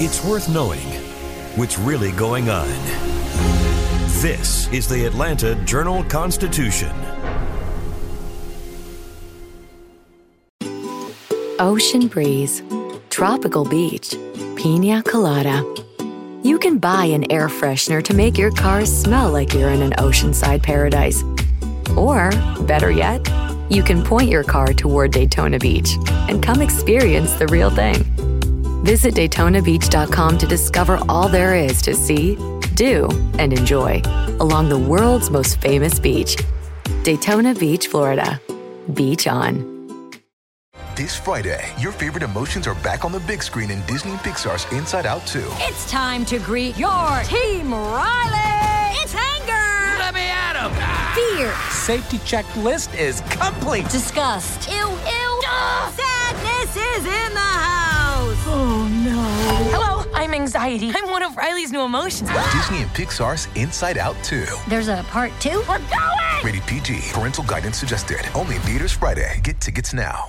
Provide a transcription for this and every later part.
It's worth knowing what's really going on. This is the Atlanta Journal Constitution. Ocean breeze, tropical beach, pina colada. You can buy an air freshener to make your car smell like you're in an oceanside paradise. Or, better yet, you can point your car toward Daytona Beach and come experience the real thing. Visit DaytonaBeach.com to discover all there is to see, do, and enjoy along the world's most famous beach. Daytona Beach, Florida. Beach on. This Friday, your favorite emotions are back on the big screen in Disney and Pixar's Inside Out 2. It's time to greet your team, Riley! It's anger! Let me at him! Fear! Safety checklist is complete. Disgust! Ew, ew! Sadness is in the house! Oh no. Hello, I'm anxiety. I'm one of Riley's new emotions. Disney and Pixar's Inside Out 2. There's a part two? We're going! Rated PG. Parental guidance suggested. Only in theaters Friday. Get tickets now.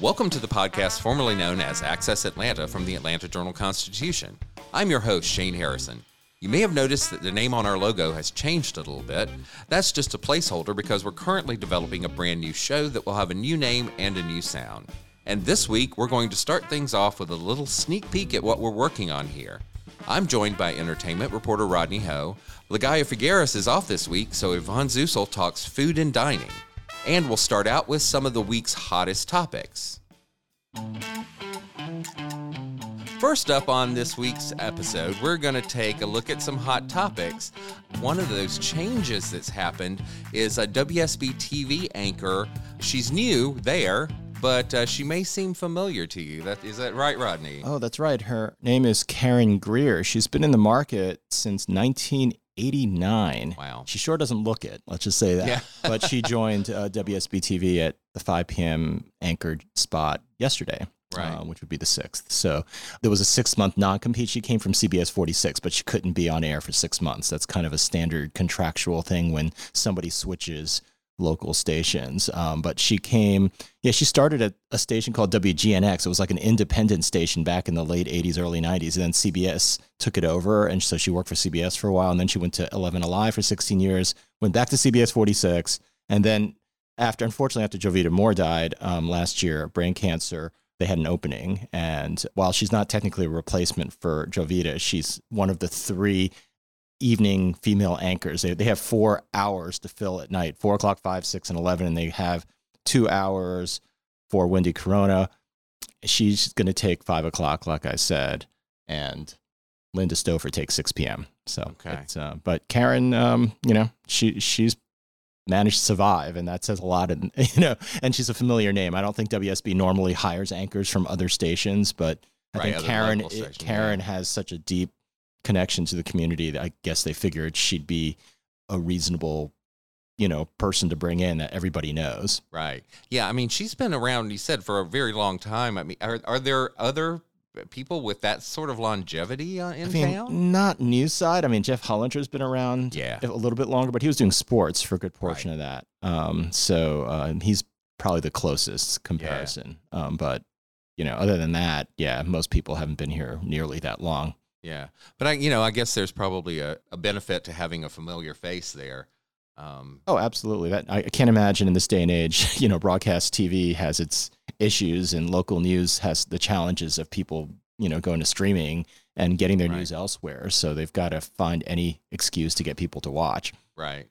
Welcome to the podcast formerly known as Access Atlanta from the Atlanta Journal Constitution. I'm your host, Shane Harrison. You may have noticed that the name on our logo has changed a little bit. That's just a placeholder because we're currently developing a brand new show that will have a new name and a new sound. And this week, we're going to start things off with a little sneak peek at what we're working on here. I'm joined by entertainment reporter Rodney Ho. Ligaya Figueras is off this week, so Yvonne Zusel talks food and dining. And we'll start out with some of the week's hottest topics. First up on this week's episode, we're going to take a look at some hot topics. One of those changes that's happened is a WSB TV anchor. She's new there, but uh, she may seem familiar to you. That is that right, Rodney? Oh, that's right. Her name is Karen Greer. She's been in the market since 1989. Wow. She sure doesn't look it. Let's just say that. Yeah. but she joined uh, WSB TV at the 5 p.m. anchored spot yesterday. Right. Uh, which would be the sixth. So there was a six month non compete. She came from CBS 46, but she couldn't be on air for six months. That's kind of a standard contractual thing when somebody switches local stations. Um, but she came, yeah, she started at a station called WGNX. It was like an independent station back in the late 80s, early 90s. And then CBS took it over. And so she worked for CBS for a while. And then she went to 11 Alive for 16 years, went back to CBS 46. And then after, unfortunately, after Jovita Moore died um, last year, brain cancer, they had an opening. And while she's not technically a replacement for Jovita, she's one of the three evening female anchors. They, they have four hours to fill at night four o'clock, five, six, and 11. And they have two hours for Wendy Corona. She's going to take five o'clock, like I said. And Linda Stouffer takes 6 p.m. So, Okay. it's, uh, but Karen, um, you know, she she's managed to survive, and that says a lot. And you know, and she's a familiar name. I don't think WSB normally hires anchors from other stations, but I Right, think Karen stations, Karen yeah. has such a deep connection to the community that I guess they figured she'd be a reasonable, you know, person to bring in that everybody knows. Right. Yeah. I mean, she's been around, you said, for a very long time. I mean, are, are there other people with that sort of longevity uh, in I mean, town? not news side. I mean, Jeff Hollinger's been around Yeah. a little bit longer, but he was doing sports for a good portion of that. Um, so uh, he's probably the closest comparison. Um, but you know, other than that, yeah, most people haven't been here nearly that long. Yeah. But I, you know, I guess there's probably a, a benefit to having a familiar face there. Um, Oh, absolutely. That I I can't imagine in this day and age. You know, broadcast TV has its issues, and local news has the challenges of people, you know, going to streaming and getting their Right. news elsewhere. So they've got to find any excuse to get people to watch. right.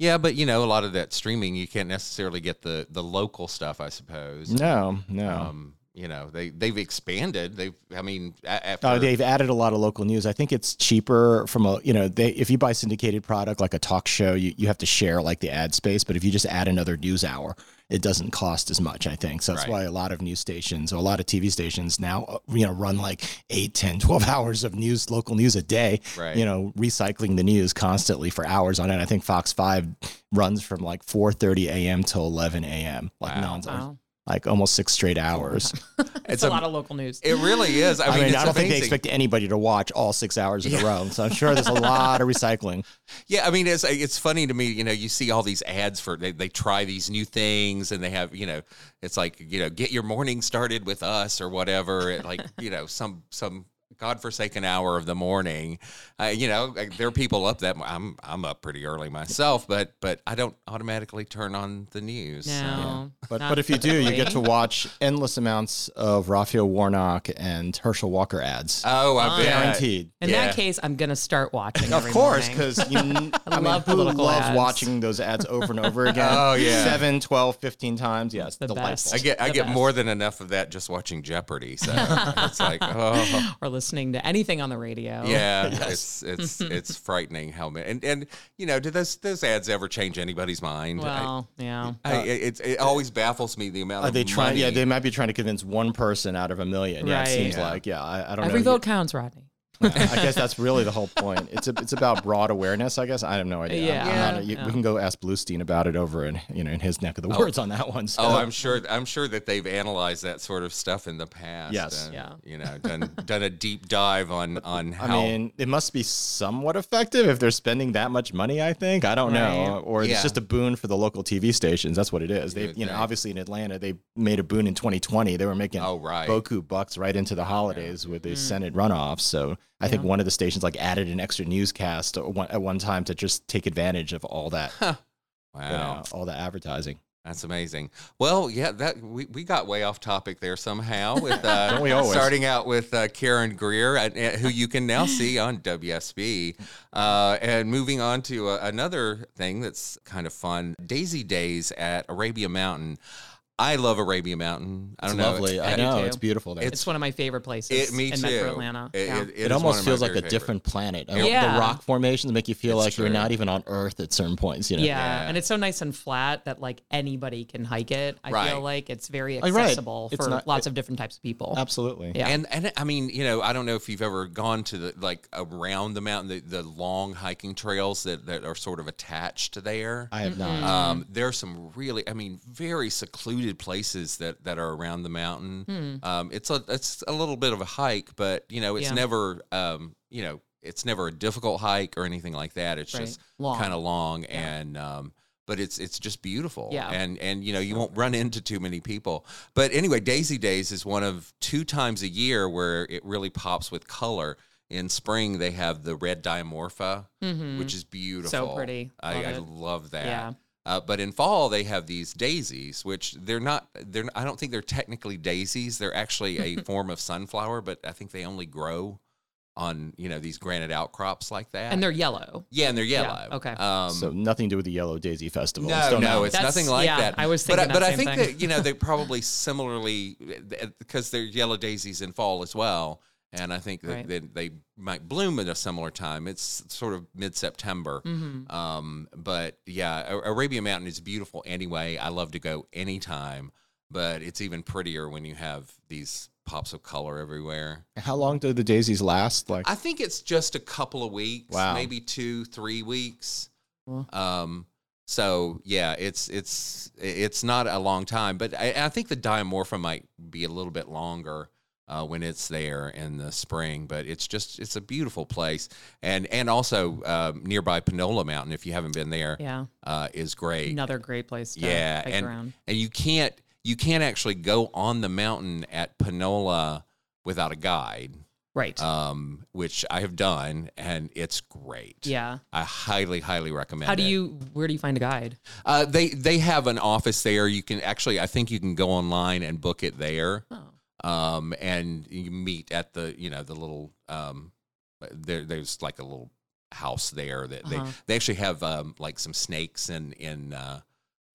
Yeah, but you know, a lot of that streaming, you can't necessarily get the the local stuff, I suppose. No, no. Um, you know, they they've expanded. They've, I mean, after Oh, they've added a lot of local news. I think it's cheaper from a, you know, they if you buy syndicated product like a talk show, you, you have to share like the ad space. But if you just add another news hour, it doesn't cost as much, I think. So that's Right. why a lot of news stations, or a lot of TV stations now, uh, you know, run like 8, 10, 12 hours of news, local news a day, Right. you know, recycling the news constantly for hours on end. I think Fox 5 runs from like 4.30 a.m. till 11 a.m. like Wow. non Wow. Like almost six straight hours. It's, a, lot of local news. It really is. I, I, mean, mean, I don't think they expect anybody to watch all six hours in a row. So I'm sure there's a lot of recycling. Yeah, I mean, it's it's funny to me. You know, you see all these ads for they, they try these new things, and they have you know, it's like you know, get your morning started with us or whatever. At like you know, some some godforsaken hour of the morning. Uh, you know, like, there are people up that I'm I'm up pretty early myself, but but I don't automatically turn on the news. so- No, But but if you do, you get to watch endless amounts of Raphael Warnock and Herschel Walker ads. Oh, I bet. Guaranteed. In Yeah. that case, I'm gonna start watching. Of every course, because you n- I, mean, love who loves ads. watching those ads over and over again? Oh, yeah. 7, 12, 15 times. Yes, The delightful. best. I get I The get best. more than enough of that just watching Jeopardy. So it's like, oh. or listening to anything on the radio. Yeah, it's it's it's frightening how many and and you know, do those those ads ever change anybody's mind? I- Well, yeah. I, uh, it, it uh, always baffles me the amount Are of they trying? Yeah, they might be trying to convince one person out of a million. Yeah, Right. it seems Yeah. like. Yeah, I, I don't Every know. Every vote counts, Rodney. I guess that's really the whole point. It's a, it's about broad awareness. I guess I have no idea. I'm- I'm Yeah. not a- you- Yeah. We can go ask Bluestein about it over in you know in his neck of the oh. woods on that one. So. Oh, I'm sure. I'm sure that they've analyzed that sort of stuff in the past. Yes. and, Yeah. You know, done done a deep dive on on How... I mean, it must be somewhat effective if they're spending that much money. I think I don't know, Right. or it's just a boon for the local TV stations. That's what it is. They, would you know, think. obviously in Atlanta, they made a boon in 2020. They were making Oh, right. boku bucks right into the holidays with the mm. Senate runoffs. So I think one of the stations like added an extra newscast at one, time to just take advantage of all that, wow, you know, all the advertising. that's amazing. Well, yeah, that we, we got way off topic there somehow with uh, Don't we always? starting out with uh, Karen Greer, uh, uh, who you can now see on WSB, uh, and moving on to uh, another thing that's kind of fun: Daisy Days at Arabia Mountain. I love Arabia Mountain. I don't know. lovely. I Uh, know too. it's beautiful there. It's one of my favorite places It, me in too. Metro Atlanta. It, yeah. it- It, is one almost feels like a favorite different planet. I Yeah. The rock formations make you feel It's like you're not even on Earth at certain points. You know. yeah. Yeah. and it's so nice and flat that like anybody can hike it. I Right. feel like it's very Oh, right. accessible for not- lots of different types of people. Absolutely. Yeah. And and I mean, you know, I don't know if you've ever gone to the like around the mountain, the, the long hiking trails that, that are sort of attached there. I have not. Um, there are some really, I mean, very secluded places that, that are around the mountain. Um, it's a it's a little bit of a hike, but you know, it's Yeah. never um, you know, it's never a difficult hike or anything like that. It's Right. just kind of long and um, but it's it's just beautiful. Yeah. And and you know, you won't run into too many people. But anyway, Daisy Days is one of two times a year where it really pops with color. In spring, they have the red diamorpha, which is beautiful. So pretty. I, Love I it. love that. Yeah. Uh, but in fall, they have these daisies, which they're not. They're. I don't think they're technically daisies. They're actually a form of sunflower, but I think they only grow on you know these granite outcrops like that. And they're yellow. yeah, and they're Yeah, yellow. okay. Um, so nothing to do with the Yellow Daisy Festival. no, no, Mountain. it's That's- nothing like yeah, that. I was but thinking but that I same think thing. that you know they probably similarly because they're yellow daisies in fall as well, and I think that, Right. that they might bloom at a similar time. It's sort of mid September. Mm-hmm. Um, but yeah, Arabia Mountain is beautiful anyway. I love to go anytime, but it's even prettier when you have these pops of color everywhere. How long do the daisies last? Like I think it's just a couple of weeks, Wow. maybe two, three weeks. Well. Um, so yeah, it's it's it's not a long time, but I, I think the diamorpha might be a little bit longer uh, when it's there in the spring. But it's just it's a beautiful place, and and also um, nearby Panola Mountain, if you haven't been there, Yeah. uh, is great. Another great place to yeah, and around. and you can't you can't actually go on the mountain at Panola without a guide Right. um, which I have done, and it's great. yeah. I highly, highly recommend. How do it. you? Where do you find a guide? Uh, they they have an office there. You can actually, I think you can go online and book it there. Oh. Um, and you meet at the you know the little um, there there's like a little house there that Uh-huh. they they actually have um, like some snakes and in uh,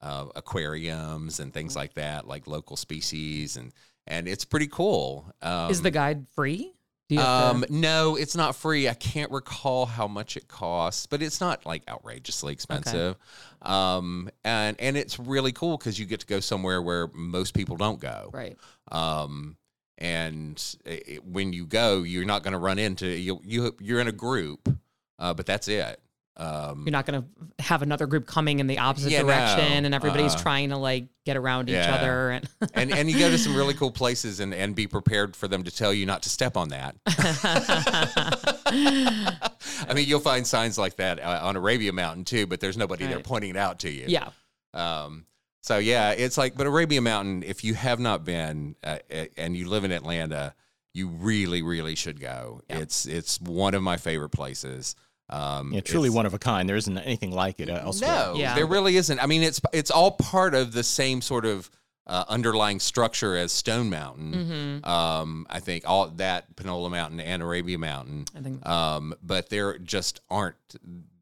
uh, aquariums and things like that, like local species and and it's pretty cool. Um, Is the guide free? Do you have um, to- no, it's not free. I can't recall how much it costs, but it's not like outrageously expensive. Um, and and it's really cool because you get to go somewhere where most people don't go. right. Um, and it, when you go, you're not going to run into you. You you're in a group, uh, but that's it. Um, You're not going to have another group coming in the opposite Yeah, no. direction, and everybody's Uh-uh. trying to like get around each other. And and and you go to some really cool places and and be prepared for them to tell you not to step on that. I mean, you'll find signs like that uh, on Arabia Mountain too, but there's nobody there pointing it out to you. yeah, Um, so yeah, it's like, but Arabia Mountain, if you have not been uh, uh, and you live in Atlanta, you really, really should go. Yeah. It's it's one of my favorite places. Um, Yeah, truly one of a kind. There isn't anything like it elsewhere. No, Yeah. there really isn't. I mean, it's it's all part of the same sort of uh, underlying structure as Stone Mountain. Mm-hmm. Um, I think all that Panola Mountain and Arabia Mountain. I think Um, but there just aren't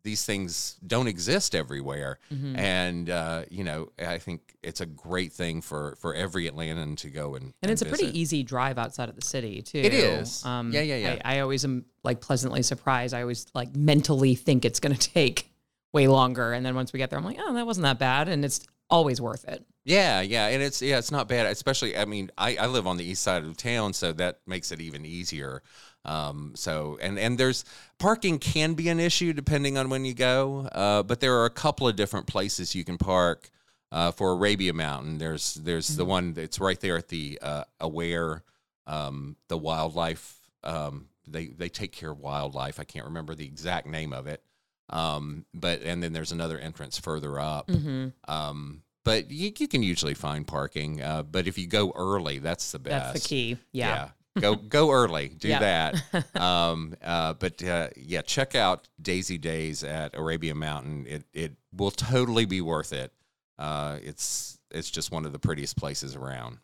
these things don't exist everywhere, Mm-hmm. and uh, you know I think it's a great thing for for every Atlantan to go and and it's a pretty easy drive outside of the city too. It is. Um, Yeah, yeah, yeah. I, I always am like pleasantly surprised. I always like mentally think it's going to take way longer, and then once we get there, I'm like, oh, that wasn't that bad, and it's always worth it. Yeah, yeah, and it's yeah, it's not bad. Especially, I mean, I, I live on the east side of town, so that makes it even easier. Um, so and and there's parking can be an issue depending on when you go, uh, but there are a couple of different places you can park uh, for Arabia Mountain. There's there's the one that's right there at the uh, Aware, um, the wildlife. Um, they they take care of wildlife. I can't remember the exact name of it. Um, but and then there's another entrance further up. Mm-hmm. Um, but you, you can usually find parking. Uh, but if you go early, that's the best. That's the key. Yeah. Go go early. Do Yeah. that. Um, uh, but uh, yeah, check out Daisy Days at Arabia Mountain. It it will totally be worth it. Uh, it's it's just one of the prettiest places around.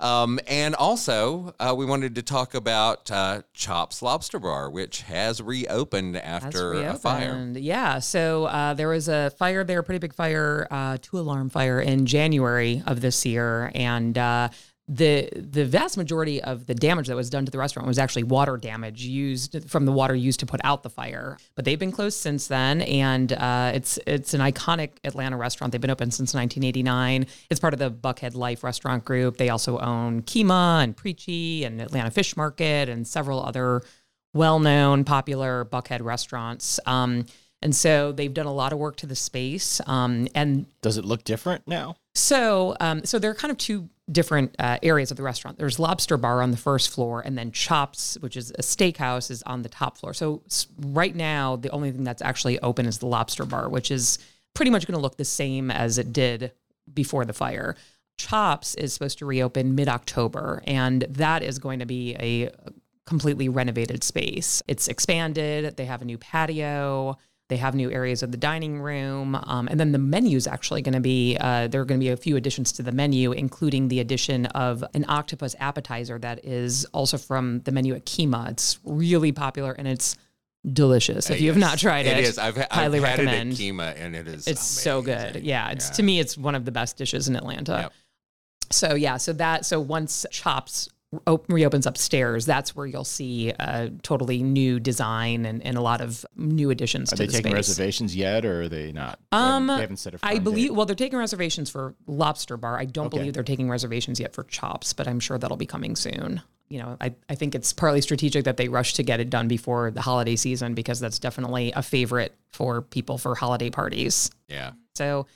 Um, and also, uh, we wanted to talk about uh, Chops Lobster Bar, which has reopened after a fire. Yeah. So uh, there was a fire there, a pretty big fire, uh, two alarm fire in January of this year, and uh, the the vast majority of the damage that was done to the restaurant was actually water damage used from the water used to put out the fire. But they've been closed since then, and uh, it's it's an iconic Atlanta restaurant. They've been open since 1989. It's part of the Buckhead Life Restaurant Group. They also own Kyma and Pricci and Atlanta Fish Market and several other well-known, popular Buckhead restaurants. Um, and so they've done a lot of work to the space. Um, and Does it look different now? so, um, so there are kind of two different uh, areas of the restaurant. There's Lobster Bar on the first floor, and then Chops, which is a steakhouse, is on the top floor. So right now, the only thing that's actually open is the Lobster Bar, which is pretty much going to look the same as it did before the fire. Chops is supposed to reopen mid October, and that is going to be a completely renovated space. It's expanded. They have a new patio. They have new areas of the dining room. Um, and then the menu is actually going to be, uh, there are going to be a few additions to the menu, including the addition of an octopus appetizer that is also from the menu at Kyma. It's really popular and it's delicious. If you have not tried it, it is. I've, highly I've had recommend. it at Kyma, and it is. It's so good. Yeah, it's to me, it's one of the best dishes in Atlanta. Yep. So yeah, so that so once Chops op- reopens upstairs, that's where you'll see a totally new design and, and a lot of new additions Are to they the taking space. reservations yet, or are they not? They Um, haven't, they haven't set a I believe. date. Well, they're taking reservations for Lobster Bar. I don't Okay. believe they're taking reservations yet for Chops, but I'm sure that'll be coming soon. You know, I, I think it's partly strategic that they rush to get it done before the holiday season because that's definitely a favorite for people for holiday parties. Yeah. So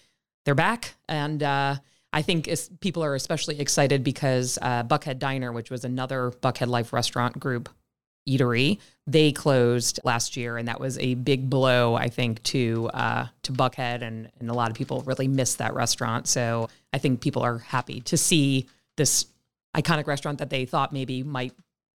they're back, and uh, I think people are especially excited because uh, Buckhead Diner, which was another Buckhead Life restaurant group eatery, they closed last year, and that was a big blow, I think, to uh, to Buckhead, and and a lot of people really missed that restaurant. So I think people are happy to see this iconic restaurant that they thought maybe might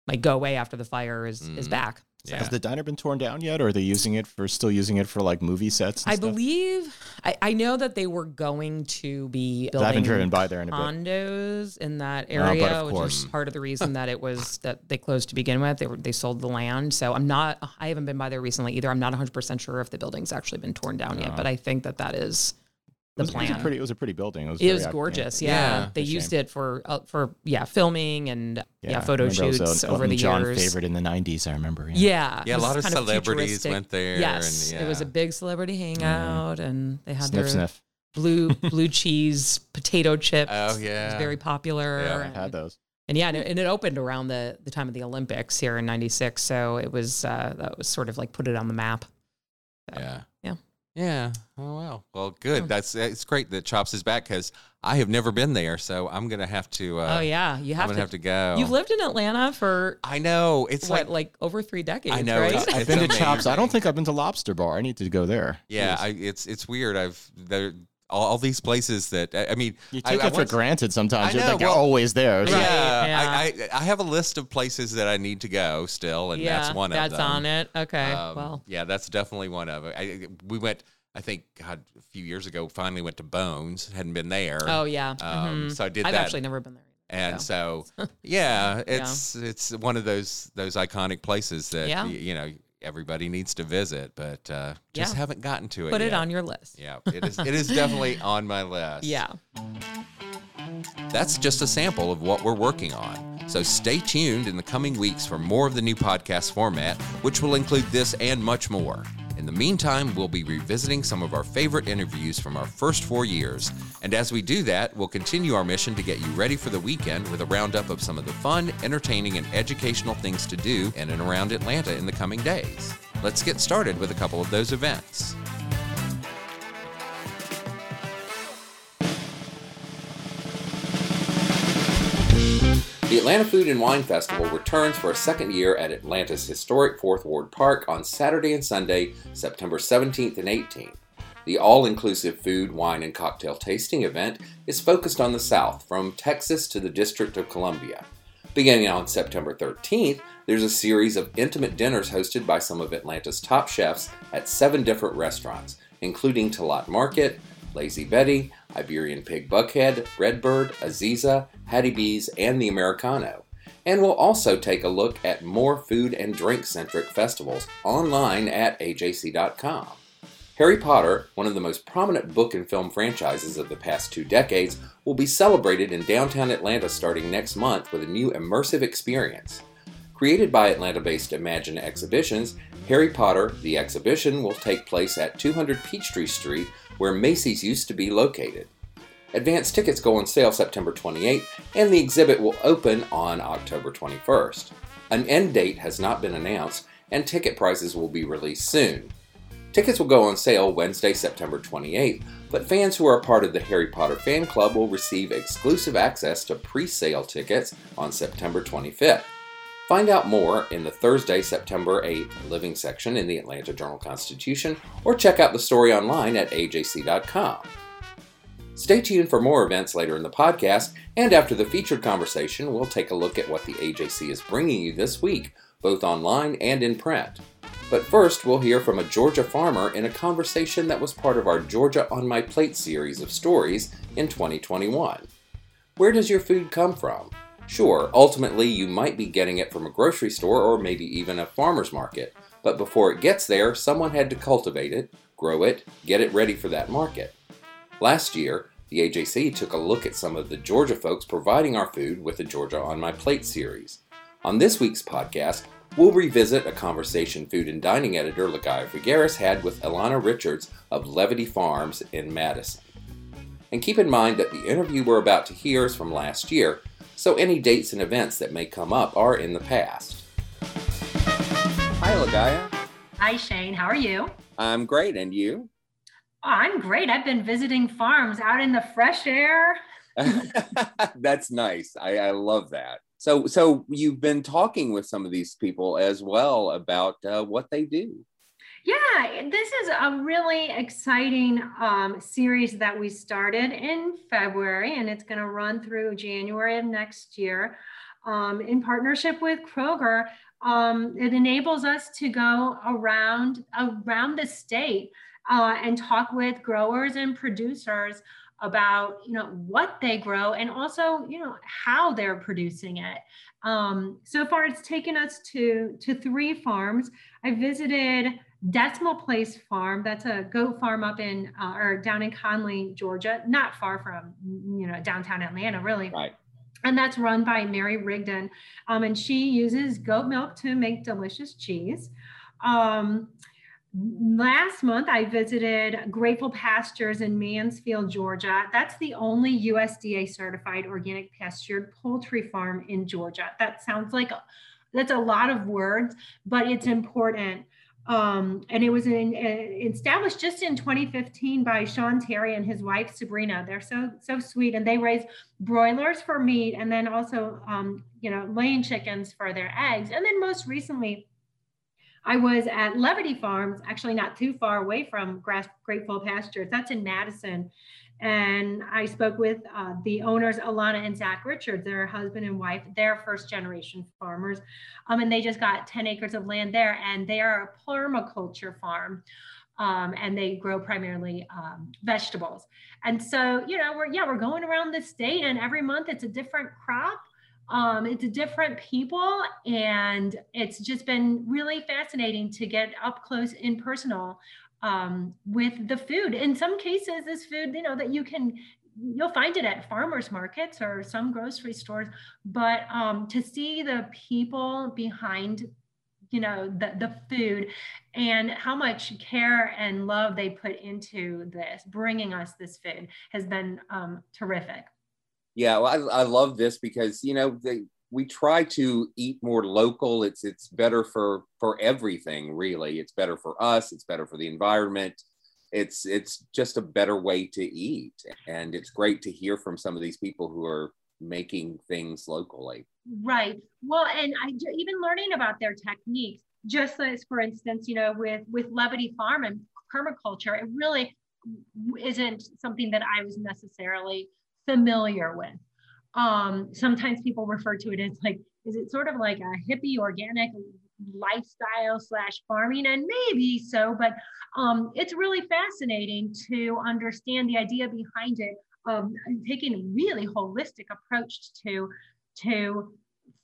might go away after the fire is is back. So. Yeah. Has the diner been torn down yet, or are they using it for still using it for like movie sets? I stuff? believe I, I know that they were going to be I haven't building driven by there in a bit. condos in that oh, area, of which is part of the reason that it was that they closed to begin with. They were they sold the land, so I'm not. I haven't been by there recently either. I'm not 100 percent sure if the building's actually been torn down yet, uh-huh. but I think that that is the It was, it was plan. a pretty. It was a pretty building. It was. it was gorgeous. yeah. Yeah, Yeah, they it's used shame. it for uh, for yeah filming and yeah, photo I was shoots over the John years. favorite in the '90s. I remember. Yeah, Yeah, a lot of celebrities futuristic. went there Yes, and, it was a big celebrity hangout, and they had Sniff their sniff. blue blue cheese potato chips. Oh, it was yeah. very popular. Yeah, I I and, had those. and yeah, and it, and it opened around the the time of the Olympics here in '96, so it was uh, that was sort of like put it on the map. Yeah. Yeah. Yeah. Oh well. Well, good. That's it's great that Chops is back because I have never been there, so I'm gonna have to. Uh, oh yeah, you have I'm gonna to have to go. You've lived in Atlanta for I know. It's what, like, like over three decades, I know, right? it's- I've been to Chops. I don't think I've been to Lobster Bar. I need to go there. yeah. I, it's it's weird. I've there all, all these places that I, I mean. You take I it for once- granted sometimes. I You're know, like, you're well- always there. It's like- Yeah, yeah. I, I I have a list of places that I need to go still, and that's one of them. that's on it. Okay, Um, well, yeah, that's definitely one of it. I, we went, I think, God, a few years ago, finally went to Bones. Hadn't been there. oh yeah. Um, mhm. So I did I've that. actually never been there. and so. so, yeah, it's it's one of those those iconic places that Yeah. y- you know everybody needs to visit, but uh, just Yeah. haven't gotten to it. Put it on your list. Yeah, it is. It is definitely on my list. Yeah. That's just a sample of what we're working on. So stay tuned in the coming weeks for more of the new podcast format, which will include this and much more. In the meantime, we'll be revisiting some of our favorite interviews from our first four years. And as we do that, we'll continue our mission to get you ready for the weekend with a roundup of some of the fun, entertaining, and educational things to do in and around Atlanta in the coming days. Let's get started with a couple of those events. The Atlanta Food and Wine Festival returns for a second year at Atlanta's historic Fourth Ward Park on Saturday and Sunday, September 17th and 18th. The all inclusive food, wine, and cocktail tasting event is focused on the South, from Texas to the District of Columbia. Beginning on September 13th, there's a series of intimate dinners hosted by some of Atlanta's top chefs at seven different restaurants, including Talat Market, Lazy Betty, Iberian Pig Buckhead, Redbird, Aziza, Hattie B's, and the Americano. And we'll also take a look at more food and drink centric festivals online at ajc.com. Harry Potter, one of the most prominent book and film franchises of the past two decades, will be celebrated in downtown Atlanta starting next month with a new immersive experience. Created by Atlanta based Imagine Exhibitions, Harry Potter, the exhibition, will take place at 200 Peachtree Street, where Macy's used to be located. Advance tickets go on sale September 28th, and the exhibit will open on October 21st. An end date has not been announced, and ticket prices will be released soon. Tickets will go on sale Wednesday, September 28th, but fans who are part of the Harry Potter fan club will receive exclusive access to pre sale tickets on September 25th. Find out more in the Thursday, September 8th living section in the Atlanta Journal Constitution or check out the story online at ajc.com. Stay tuned for more events later in the podcast, and after the featured conversation, we'll take a look at what the AJC is bringing you this week, both online and in print. But first, we'll hear from a Georgia farmer in a conversation that was part of our Georgia on My Plate series of stories in 2021. Where does your food come from? Sure, ultimately you might be getting it from a grocery store or maybe even a farmer's market, but before it gets there, someone had to cultivate it, grow it, get it ready for that market. Last year, the AJC took a look at some of the Georgia folks providing our food with the Georgia on My Plate series. On this week's podcast, we'll revisit a conversation food and dining editor Ligaya Figueras had with Ilana Richards of Levity Farms in Madison. And keep in mind that the interview we're about to hear is from last year, so any dates and events that may come up are in the past. Hi, Ligaya. Hi, Shane. How are you? I'm great, and you? Oh, I'm great. I've been visiting farms out in the fresh air. That's nice. I, I love that. So, so you've been talking with some of these people as well about uh, what they do. Yeah, this is a really exciting um, series that we started in February, and it's going to run through January of next year um, in partnership with Kroger. Um, it enables us to go around around the state uh, and talk with growers and producers about you know what they grow and also you know how they're producing it um, so far it's taken us to to three farms i visited decimal place farm that's a goat farm up in uh, or down in conley georgia not far from you know downtown atlanta really right and that's run by mary rigdon um, and she uses goat milk to make delicious cheese um, Last month, I visited Grateful Pastures in Mansfield, Georgia. That's the only USDA certified organic pastured poultry farm in Georgia. That sounds like a, that's a lot of words, but it's important. Um, and it was in, uh, established just in 2015 by Sean Terry and his wife Sabrina. They're so so sweet, and they raise broilers for meat, and then also um, you know laying chickens for their eggs. And then most recently, I was at Levity Farms, actually not too far away from Grateful Pastures. That's in Madison, and I spoke with uh, the owners, Alana and Zach Richards, their husband and wife. They're first generation farmers. Um, and they just got 10 acres of land there, and they are a permaculture farm. Um, and they grow primarily um, vegetables. And so, you know, we're, yeah, we're going around the state, and every month it's a different crop. Um, it's a different people, and it's just been really fascinating to get up close and personal um, with the food. In some cases, this food, you know, that you can you'll find it at farmers markets or some grocery stores but um, to see the people behind you know the, the food and how much care and love they put into this bringing us this food has been um, terrific yeah well, I, I love this because you know the we try to eat more local. It's it's better for for everything really. It's better for us. It's better for the environment. It's it's just a better way to eat. And it's great to hear from some of these people who are making things locally. Right. Well and i even learning about their techniques just as for instance you know with with levity farm and permaculture it really isn't something that i was necessarily familiar with um, sometimes people refer to it as like, is it sort of like a hippie organic lifestyle slash farming? And maybe so, but um, it's really fascinating to understand the idea behind it of taking a really holistic approach to to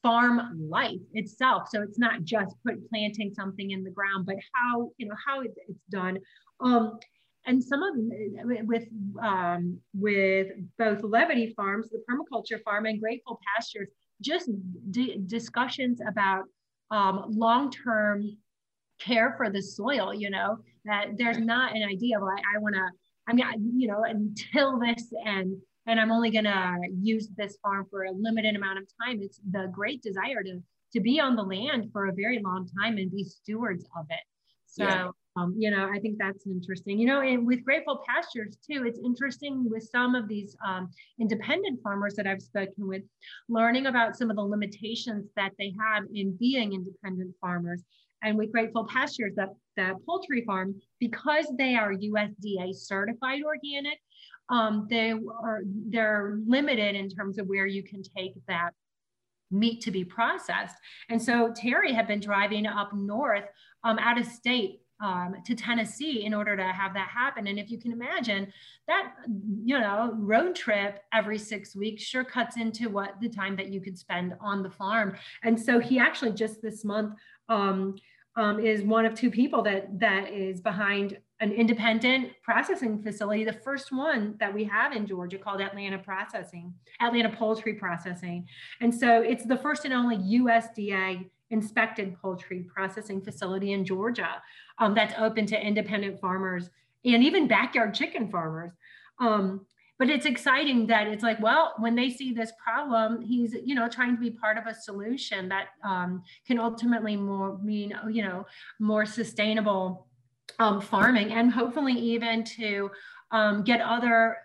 farm life itself. So it's not just put planting something in the ground, but how you know how it's done. Um, and some of them with um, with both Levity Farms, the permaculture farm, and Grateful Pastures, just discussions about um, long-term care for the soil. You know that there's not an idea of like I want to. I mean, you know, until this and and I'm only gonna use this farm for a limited amount of time. It's the great desire to to be on the land for a very long time and be stewards of it. So. Yeah um, you know, I think that's interesting. You know, and with Grateful Pastures too, it's interesting with some of these um, independent farmers that I've spoken with, learning about some of the limitations that they have in being independent farmers. And with Grateful Pastures, that the poultry farm, because they are USDA certified organic, um, they are they're limited in terms of where you can take that meat to be processed. And so Terry had been driving up north um, out of state um, to Tennessee in order to have that happen. And if you can imagine that, you know, road trip every six weeks sure cuts into what the time that you could spend on the farm. And so he actually just this month um, um, is one of two people that that is behind an independent processing facility, the first one that we have in Georgia called Atlanta Processing, Atlanta Poultry Processing. And so it's the first and only USDA inspected poultry processing facility in Georgia um, that's open to independent farmers and even backyard chicken farmers. Um, but it's exciting that it's like, well, when they see this problem, he's, you know, trying to be part of a solution that um, can ultimately more mean, you know, more sustainable um, farming and hopefully even to um, get other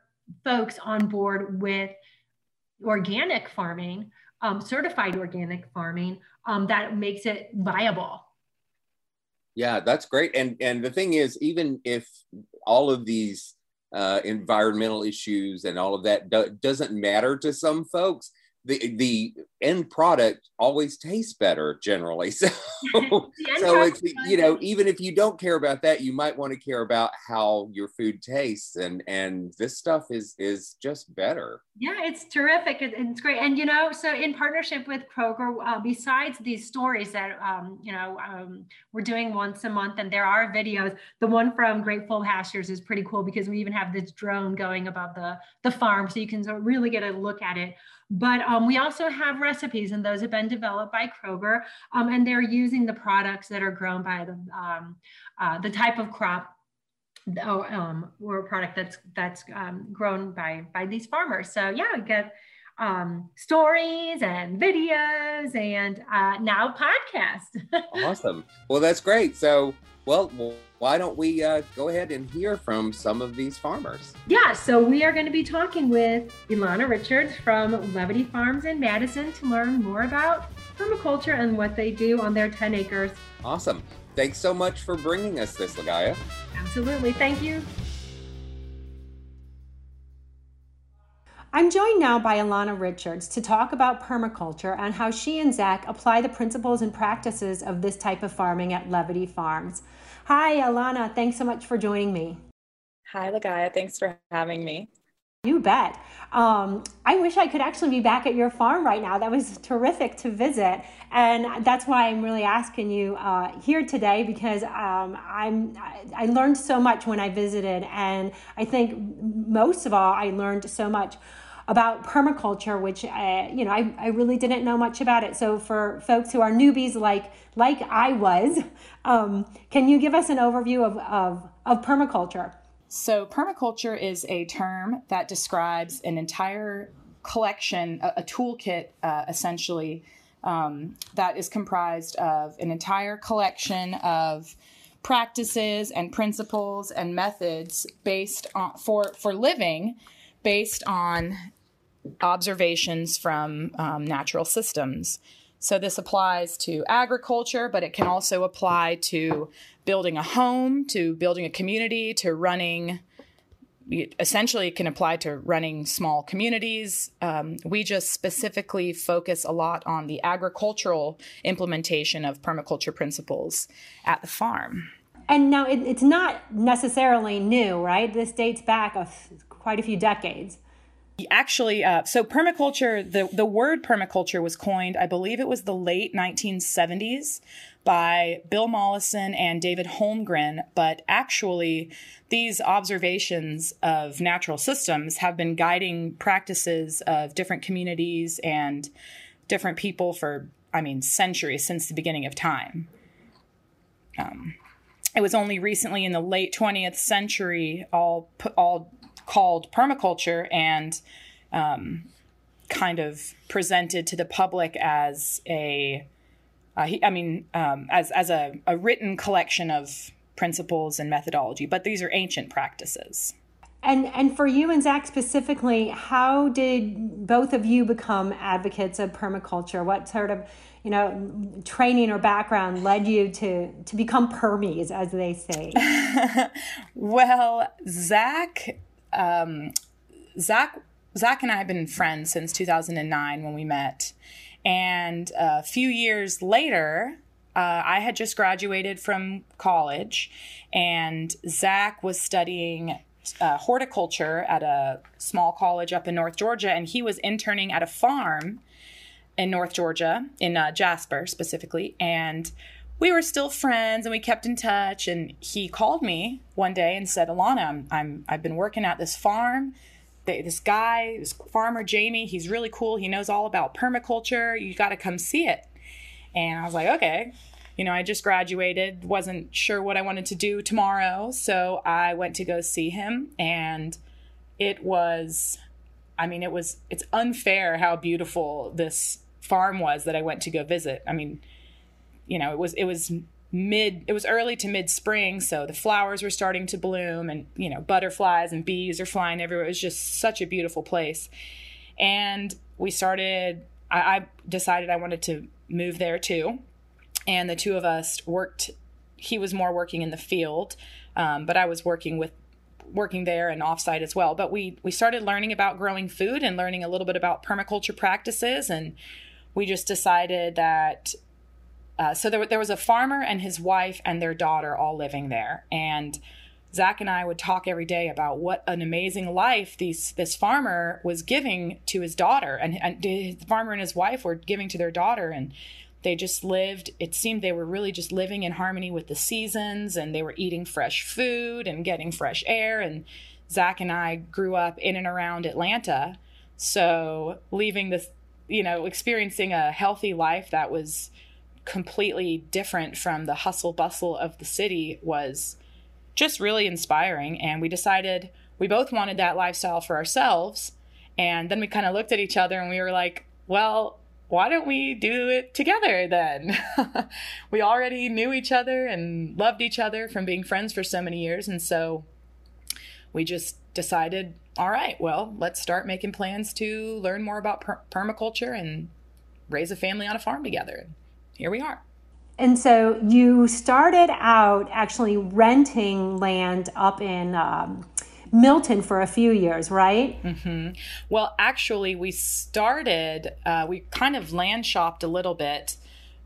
folks on board with organic farming, um, certified organic farming um, that makes it viable. Yeah, that's great. And and the thing is, even if all of these uh, environmental issues and all of that do- doesn't matter to some folks, the the end product always tastes better generally. So so it's you know even if you don't care about that, you might want to care about how your food tastes, and and this stuff is is just better. Yeah, it's terrific. It's great, and you know, so in partnership with Kroger, uh, besides these stories that um, you know um, we're doing once a month, and there are videos. The one from Grateful Pastures is pretty cool because we even have this drone going above the the farm, so you can really get a look at it. But um, we also have recipes, and those have been developed by Kroger, um, and they're using the products that are grown by the um, uh, the type of crop or, um, or product that's that's um, grown by by these farmers. So yeah, we get um, stories and videos and uh, now podcast. awesome. Well, that's great. So, well, why don't we uh, go ahead and hear from some of these farmers? Yeah, so we are going to be talking with Ilana Richards from Levity Farms in Madison to learn more about permaculture and what they do on their 10 acres. Awesome. Thanks so much for bringing us this, Ligaya. Absolutely. Thank you. I'm joined now by Ilana Richards to talk about permaculture and how she and Zach apply the principles and practices of this type of farming at Levity Farms. Hi, Alana. Thanks so much for joining me. Hi, Ligaya. Thanks for having me. You bet. Um, I wish I could actually be back at your farm right now. That was terrific to visit, and that's why I'm really asking you uh, here today because um, I'm I learned so much when I visited, and I think most of all I learned so much about permaculture, which uh, you know I, I really didn't know much about it. So for folks who are newbies like like I was, um, can you give us an overview of, of, of permaculture? So permaculture is a term that describes an entire collection, a, a toolkit uh, essentially, um, that is comprised of an entire collection of practices and principles and methods based on for for living based on observations from um, natural systems. So this applies to agriculture, but it can also apply to building a home, to building a community, to running. Essentially, it can apply to running small communities. Um, we just specifically focus a lot on the agricultural implementation of permaculture principles at the farm. And now it, it's not necessarily new, right? This dates back a, quite a few decades. Actually, uh, so permaculture, the, the word permaculture was coined, I believe it was the late 1970s by Bill Mollison and David Holmgren. But actually, these observations of natural systems have been guiding practices of different communities and different people for, I mean, centuries since the beginning of time. Um, it was only recently in the late 20th century, all all called permaculture and um, kind of presented to the public as a, uh, I mean, um, as, as a, a written collection of principles and methodology, but these are ancient practices. And and for you and Zach specifically, how did both of you become advocates of permaculture? What sort of you know training or background led you to to become permies, as they say? well, Zach um, Zach Zach and I have been friends since 2009 when we met, and a few years later, uh, I had just graduated from college, and Zach was studying uh, horticulture at a small college up in North Georgia, and he was interning at a farm in North Georgia, in uh, Jasper specifically, and we were still friends and we kept in touch. And he called me one day and said, Ilana, I'm, I'm I've been working at this farm. This guy, this farmer Jamie, he's really cool. He knows all about permaculture. You got to come see it. And I was like, okay. You know, I just graduated, wasn't sure what I wanted to do tomorrow. So I went to go see him. And it was, I mean, it was, it's unfair how beautiful this farm was that I went to go visit. I mean, you know, it was it was mid it was early to mid spring, so the flowers were starting to bloom and, you know, butterflies and bees are flying everywhere. It was just such a beautiful place. And we started I, I decided I wanted to move there too. And the two of us worked he was more working in the field, um, but I was working with working there and offsite as well. But we we started learning about growing food and learning a little bit about permaculture practices, and we just decided that uh, so there, there was a farmer and his wife and their daughter all living there. And Zach and I would talk every day about what an amazing life these this farmer was giving to his daughter, and, and the farmer and his wife were giving to their daughter, and they just lived. It seemed they were really just living in harmony with the seasons, and they were eating fresh food and getting fresh air. And Zach and I grew up in and around Atlanta, so leaving this, you know, experiencing a healthy life that was completely different from the hustle bustle of the city was just really inspiring. And we decided we both wanted that lifestyle for ourselves. And then we kind of looked at each other and we were like, well, why don't we do it together then? we already knew each other and loved each other from being friends for so many years. And so we just decided, all right, well, let's start making plans to learn more about per- permaculture and raise a family on a farm together. Here we are. And so you started out actually renting land up in um, Milton for a few years, right? Mm-hmm. Well, actually, we started, uh, we kind of land shopped a little bit.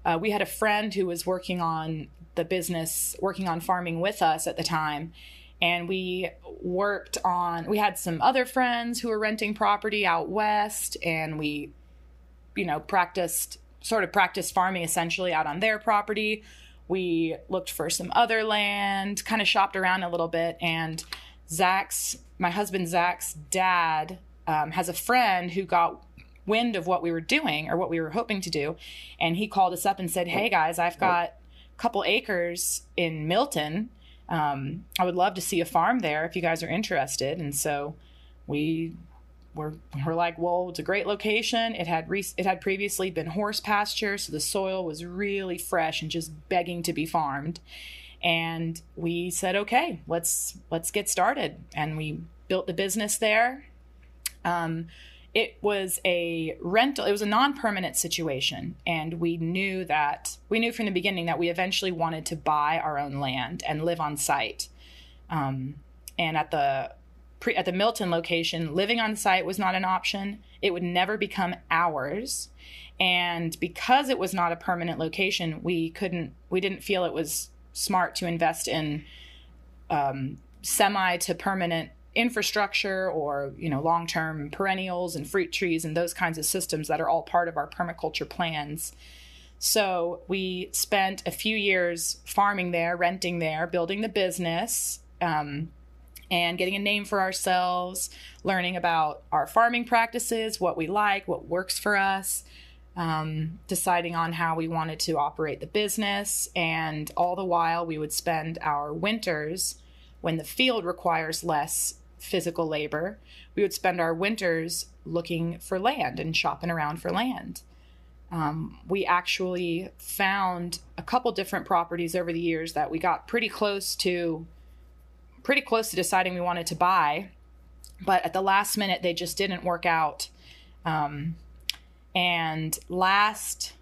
Uh, we had a friend who was working on the business, working on farming with us at the time. And we worked on, we had some other friends who were renting property out west, and we, you know, practiced, sort of practiced farming essentially out on their property. We looked for some other land, kind of shopped around a little bit, and Zach's, my husband Zach's dad, um, has a friend who got wind of what we were doing or what we were hoping to do. And he called us up and said, Hey guys, I've got a couple acres in Milton. Um, I would love to see a farm there if you guys are interested. And so we were, were like, well, it's a great location. It had re- it had previously been horse pasture, so the soil was really fresh and just begging to be farmed. And we said okay let's let's get started. And we built the business there. Um, it was a rental it was a non-permanent situation. And we knew that we knew from the beginning that we eventually wanted to buy our own land and live on site. Um, and at the pre, at the milton location living on site was not an option. It would never become ours. And because it was not a permanent location we couldn't we didn't feel it was smart to invest in um, semi to permanent infrastructure or you know long-term perennials and fruit trees and those kinds of systems that are all part of our permaculture plans. So we spent a few years farming there renting there building the business um, and getting a name for ourselves learning about our farming practices what we like what works for us um, deciding on how we wanted to operate the business. And all the while, we would spend our winters when the field requires less physical labor, we would spend our winters looking for land and shopping around for land. Um, we actually found a couple different properties over the years that we got pretty close to pretty close to deciding we wanted to buy but at the last minute they just didn't work out um, and last,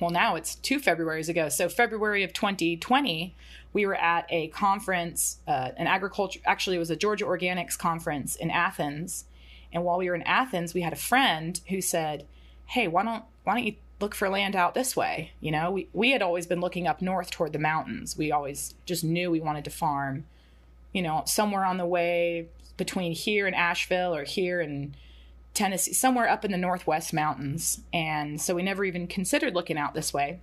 well, now it's two Februarys ago. So, February of 2020, we were at a conference, uh, an agriculture, actually, it was a Georgia Organics conference in Athens. And while we were in Athens, we had a friend who said, Hey, why don't, why don't you look for land out this way? You know, we, we had always been looking up north toward the mountains. We always just knew we wanted to farm, you know, somewhere on the way between here and Asheville or here and Tennessee, somewhere up in the Northwest Mountains. And so we never even considered looking out this way.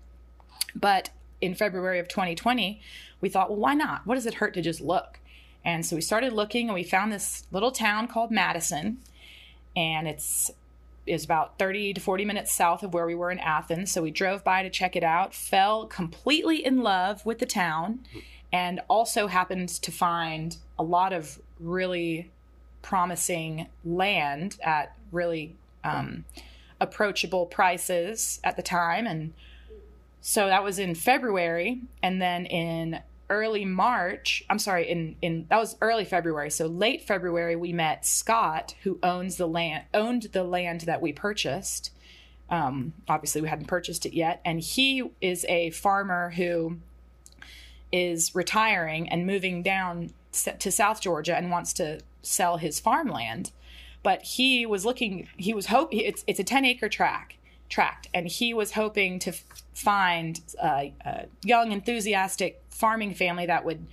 But in February of 2020, we thought, well, why not? What does it hurt to just look? And so we started looking and we found this little town called Madison. And it's is about 30 to 40 minutes south of where we were in Athens. So we drove by to check it out, fell completely in love with the town, and also happened to find a lot of really promising land at really um, approachable prices at the time. And so that was in February. And then in early March, I'm sorry, in, in that was early February. So late February, we met Scott, who owns the land, owned the land that we purchased. Um, obviously, we hadn't purchased it yet. And he is a farmer who is retiring and moving down to South Georgia and wants to sell his farmland. But he was looking, he was hoping, it's, it's a 10 acre tract, tract, and he was hoping to find a, a young, enthusiastic farming family that would,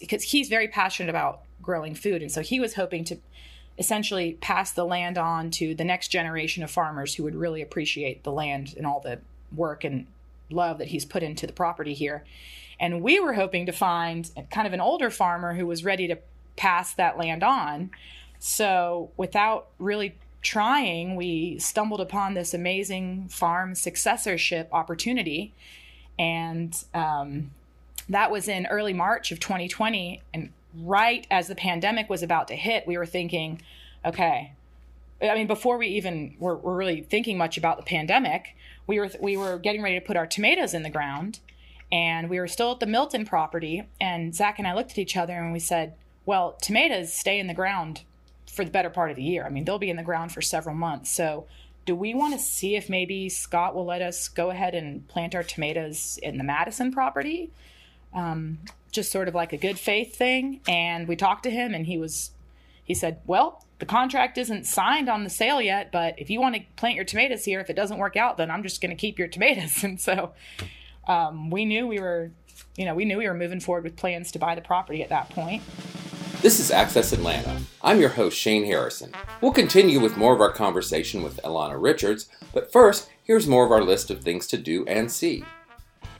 because he's very passionate about growing food. And so he was hoping to essentially pass the land on to the next generation of farmers who would really appreciate the land and all the work and love that he's put into the property here. And we were hoping to find kind of an older farmer who was ready to pass that land on. So, without really trying, we stumbled upon this amazing farm successorship opportunity. And um, that was in early March of 2020. And right as the pandemic was about to hit, we were thinking, okay, I mean, before we even were, were really thinking much about the pandemic, we were we were getting ready to put our tomatoes in the ground, and we were still at the Milton property. And Zach and I looked at each other and we said, "Well, tomatoes stay in the ground for the better part of the year. I mean, they'll be in the ground for several months. So, do we want to see if maybe Scott will let us go ahead and plant our tomatoes in the Madison property?" Um, just sort of like a good faith thing. And we talked to him, and he was he said, "Well, the contract isn't signed on the sale yet, but if you want to plant your tomatoes here, if it doesn't work out, then I'm just going to keep your tomatoes." And so um, we knew we were, you know, we knew we were moving forward with plans to buy the property at that point. This is Access Atlanta. I'm your host, Shane Harrison. We'll continue with more of our conversation with Alana Richards, but first, here's more of our list of things to do and see.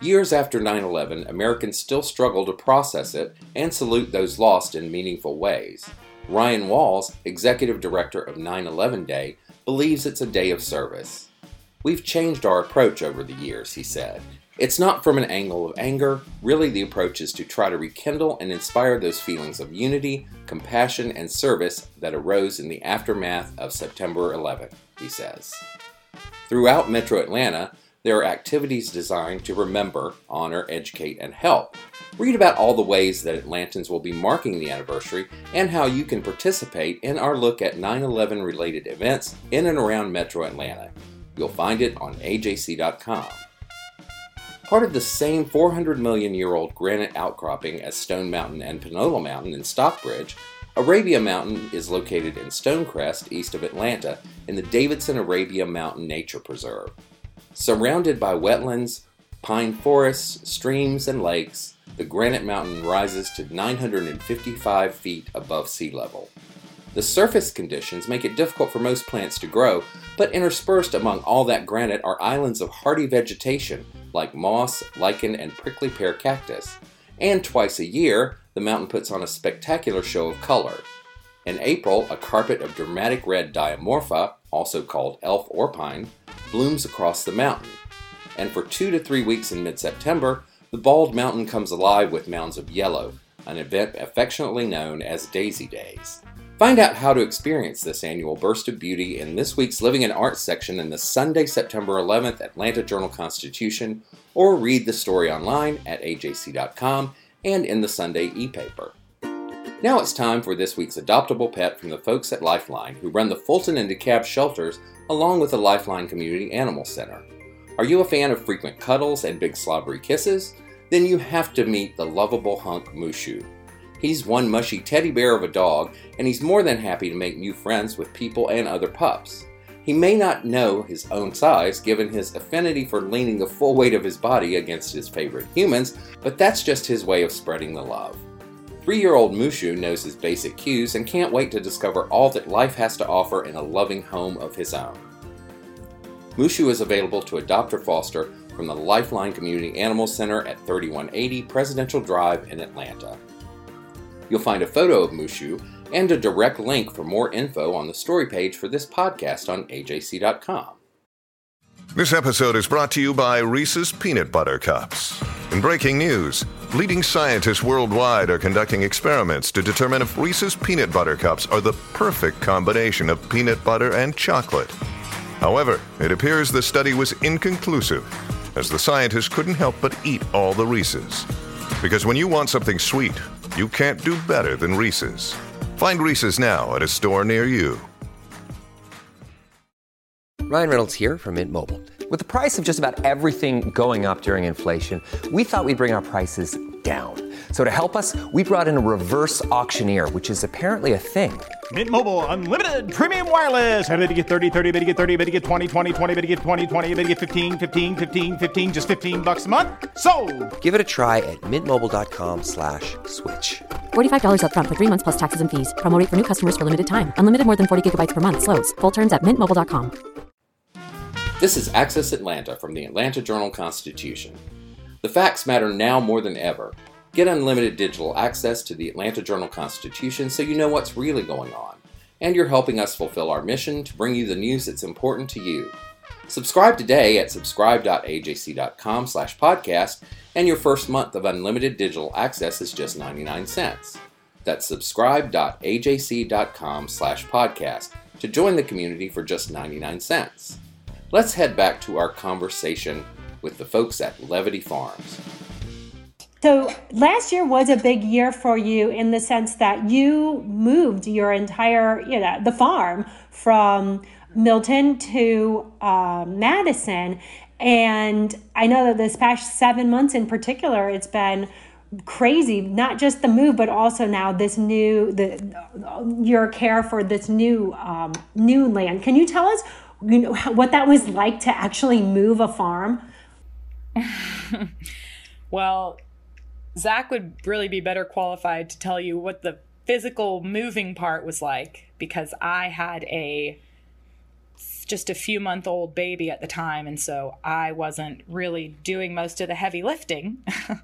Years after 9 11, Americans still struggle to process it and salute those lost in meaningful ways. Ryan Walls, executive director of 9 11 Day, believes it's a day of service. We've changed our approach over the years, he said. It's not from an angle of anger, really, the approach is to try to rekindle and inspire those feelings of unity, compassion, and service that arose in the aftermath of September 11, he says. Throughout Metro Atlanta, there are activities designed to remember, honor, educate, and help. Read about all the ways that Atlantans will be marking the anniversary and how you can participate in our look at 9 11 related events in and around Metro Atlanta. You'll find it on ajc.com. Part of the same 400 million year old granite outcropping as Stone Mountain and Panola Mountain in Stockbridge, Arabia Mountain is located in Stonecrest, east of Atlanta, in the Davidson Arabia Mountain Nature Preserve. Surrounded by wetlands, pine forests, streams, and lakes, the Granite Mountain rises to 955 feet above sea level. The surface conditions make it difficult for most plants to grow, but interspersed among all that granite are islands of hardy vegetation like moss, lichen, and prickly pear cactus. And twice a year, the mountain puts on a spectacular show of color. In April, a carpet of dramatic red diamorpha, also called elf orpine, blooms across the mountain. And for two to three weeks in mid September, the bald mountain comes alive with mounds of yellow, an event affectionately known as Daisy Days. Find out how to experience this annual burst of beauty in this week's Living and Arts section in the Sunday, September 11th Atlanta Journal Constitution, or read the story online at ajc.com and in the Sunday e-paper. Now it's time for this week's adoptable pet from the folks at Lifeline who run the Fulton and DeKalb shelters along with the Lifeline Community Animal Center. Are you a fan of frequent cuddles and big slobbery kisses? then you have to meet the lovable hunk Mushu. He's one mushy teddy bear of a dog, and he's more than happy to make new friends with people and other pups. He may not know his own size given his affinity for leaning the full weight of his body against his favorite humans, but that's just his way of spreading the love. Three year old Mushu knows his basic cues and can't wait to discover all that life has to offer in a loving home of his own. Mushu is available to adopt or foster from the Lifeline Community Animal Center at 3180 Presidential Drive in Atlanta. You'll find a photo of Mushu and a direct link for more info on the story page for this podcast on ajc.com. This episode is brought to you by Reese's Peanut Butter Cups. In breaking news, leading scientists worldwide are conducting experiments to determine if Reese's Peanut Butter Cups are the perfect combination of peanut butter and chocolate. However, it appears the study was inconclusive as the scientists couldn't help but eat all the Reese's. Because when you want something sweet, you can't do better than Reese's. Find Reese's now at a store near you. Ryan Reynolds here from Mint Mobile. With the price of just about everything going up during inflation, we thought we'd bring our prices down. So to help us, we brought in a reverse auctioneer, which is apparently a thing. Mint Mobile unlimited premium wireless. Ready to get 30, 30, bit to get 30, bit to get 20, 20, 20, bit to get 20, 20, bit to get 15, 15, 15, 15 just 15 bucks a month. So, Give it a try at mintmobile.com/switch. slash $45 up front for 3 months plus taxes and fees. Promo rate for new customers for limited time. Unlimited more than 40 gigabytes per month slows. Full terms at mintmobile.com. This is Access Atlanta from the Atlanta Journal Constitution. The facts matter now more than ever. Get unlimited digital access to the Atlanta Journal Constitution so you know what's really going on. And you're helping us fulfill our mission to bring you the news that's important to you. Subscribe today at subscribe.ajc.com slash podcast, and your first month of unlimited digital access is just 99 cents. That's subscribe.ajc.com slash podcast to join the community for just 99 cents. Let's head back to our conversation with the folks at Levity Farms. So last year was a big year for you in the sense that you moved your entire, you know, the farm from Milton to uh, Madison. And I know that this past seven months in particular, it's been crazy not just the move but also now this new the your care for this new um, new land can you tell us you know what that was like to actually move a farm well zach would really be better qualified to tell you what the physical moving part was like because i had a just a few month old baby at the time and so i wasn't really doing most of the heavy lifting.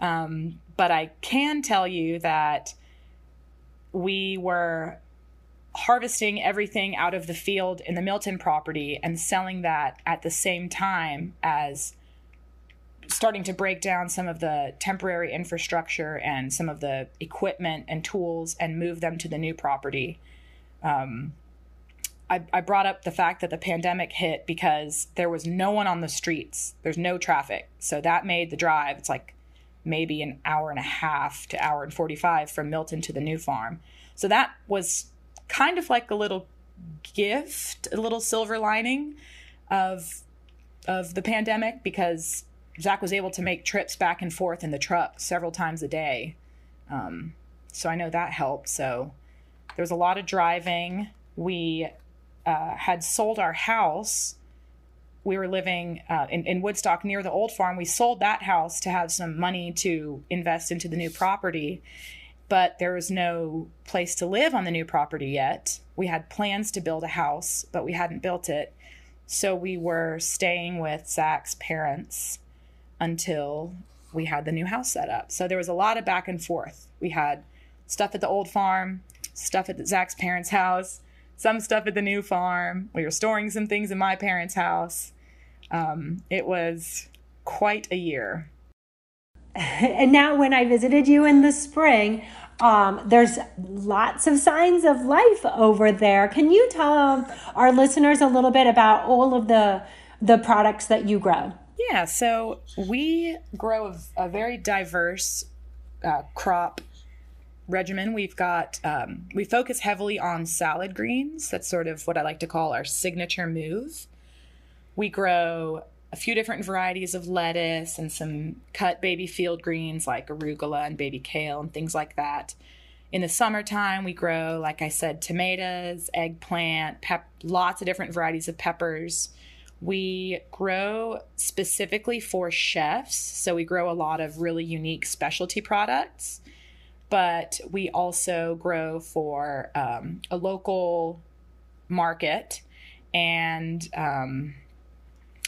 Um, but I can tell you that we were harvesting everything out of the field in the Milton property and selling that at the same time as starting to break down some of the temporary infrastructure and some of the equipment and tools and move them to the new property. Um, I, I brought up the fact that the pandemic hit because there was no one on the streets. There's no traffic. So that made the drive, it's like maybe an hour and a half to hour and 45 from Milton to the new farm. So that was kind of like a little gift, a little silver lining of of the pandemic because Zach was able to make trips back and forth in the truck several times a day. Um, so I know that helped. So there was a lot of driving. We uh, had sold our house we were living uh, in, in Woodstock near the old farm. We sold that house to have some money to invest into the new property, but there was no place to live on the new property yet. We had plans to build a house, but we hadn't built it. So we were staying with Zach's parents until we had the new house set up. So there was a lot of back and forth. We had stuff at the old farm, stuff at Zach's parents' house some stuff at the new farm. We were storing some things in my parents' house. Um, it was quite a year. And now, when I visited you in the spring, um, there's lots of signs of life over there. Can you tell our listeners a little bit about all of the the products that you grow? Yeah, so we grow a, very diverse uh, crop regimen, we've got um, we focus heavily on salad greens. That's sort of what I like to call our signature move. We grow a few different varieties of lettuce and some cut baby field greens like arugula and baby kale and things like that. In the summertime, we grow, like I said, tomatoes, eggplant, pep- lots of different varieties of peppers. We grow specifically for chefs, so we grow a lot of really unique specialty products but we also grow for um, a local market and um,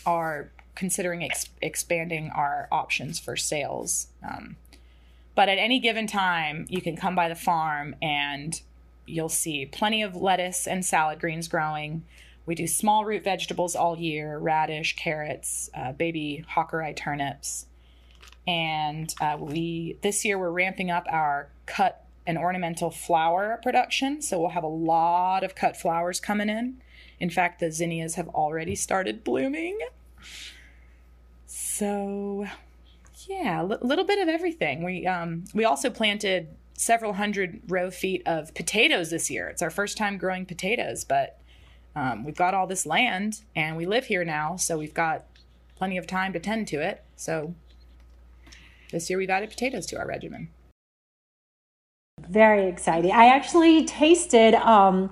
are considering ex- expanding our options for sales. Um, but at any given time, you can come by the farm and you'll see plenty of lettuce and salad greens growing. We do small root vegetables all year radish, carrots, uh, baby Hakurei turnips and uh, we this year we're ramping up our cut and ornamental flower production. So we'll have a lot of cut flowers coming in. In fact, the zinnias have already started blooming. So, yeah, a little bit of everything. We um, we also planted several hundred row feet of potatoes this year. It's our first time growing potatoes, but um, we've got all this land and we live here now, so we've got plenty of time to tend to it. So this year we've added potatoes to our regimen. Very exciting. I actually tasted um,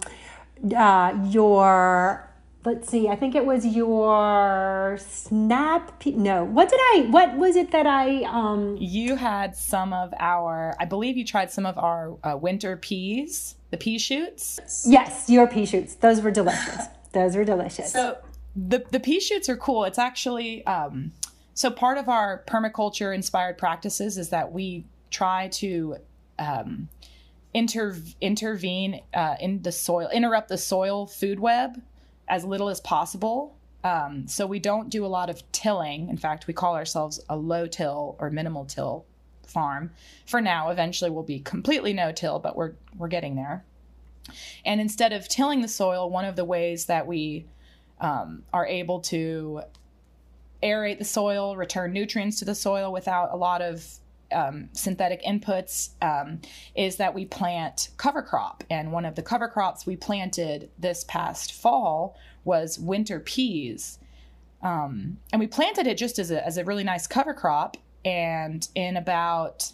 uh, your let's see i think it was your snap pe- no what did i what was it that i um you had some of our i believe you tried some of our uh, winter peas the pea shoots? Yes your pea shoots. Those were delicious. Those were delicious. So the the pea shoots are cool. It's actually um so part of our permaculture inspired practices is that we try to um, inter- intervene uh, in the soil, interrupt the soil food web as little as possible. Um, so we don't do a lot of tilling. In fact, we call ourselves a low till or minimal till farm. For now, eventually we'll be completely no till, but we're we're getting there. And instead of tilling the soil, one of the ways that we um, are able to aerate the soil, return nutrients to the soil without a lot of um, synthetic inputs um, is that we plant cover crop. And one of the cover crops we planted this past fall was winter peas. Um, and we planted it just as a, as a really nice cover crop. And in about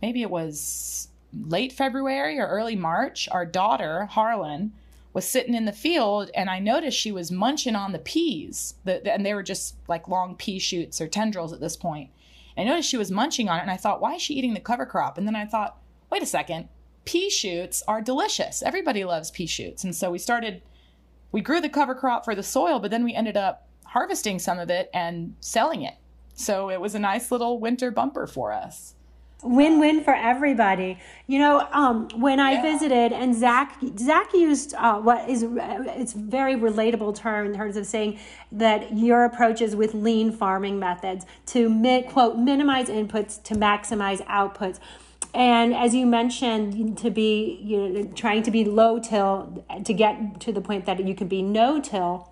maybe it was late February or early March, our daughter, Harlan, was sitting in the field and I noticed she was munching on the peas. The, and they were just like long pea shoots or tendrils at this point. I noticed she was munching on it and I thought, why is she eating the cover crop? And then I thought, wait a second, pea shoots are delicious. Everybody loves pea shoots. And so we started, we grew the cover crop for the soil, but then we ended up harvesting some of it and selling it. So it was a nice little winter bumper for us. Win-win for everybody. You know um, when i yeah. visited and zach zach used uh, what is it's very relatable term in terms of saying that your approaches with lean farming methods to mi- quote minimize inputs to maximize outputs. And as you mentioned to be you know trying to be low till to get to the point that you can be no till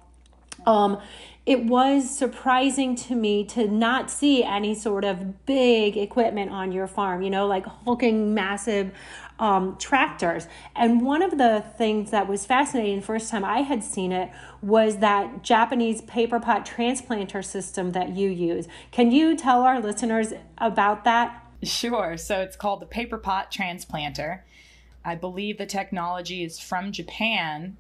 um, it was surprising to me to not see any sort of big equipment on your farm, you know, like hulking massive um, tractors. And one of the things that was fascinating, the first time I had seen it, was that Japanese paper pot transplanter system that you use. Can you tell our listeners about that? Sure. So it's called the paper pot transplanter. I believe the technology is from Japan,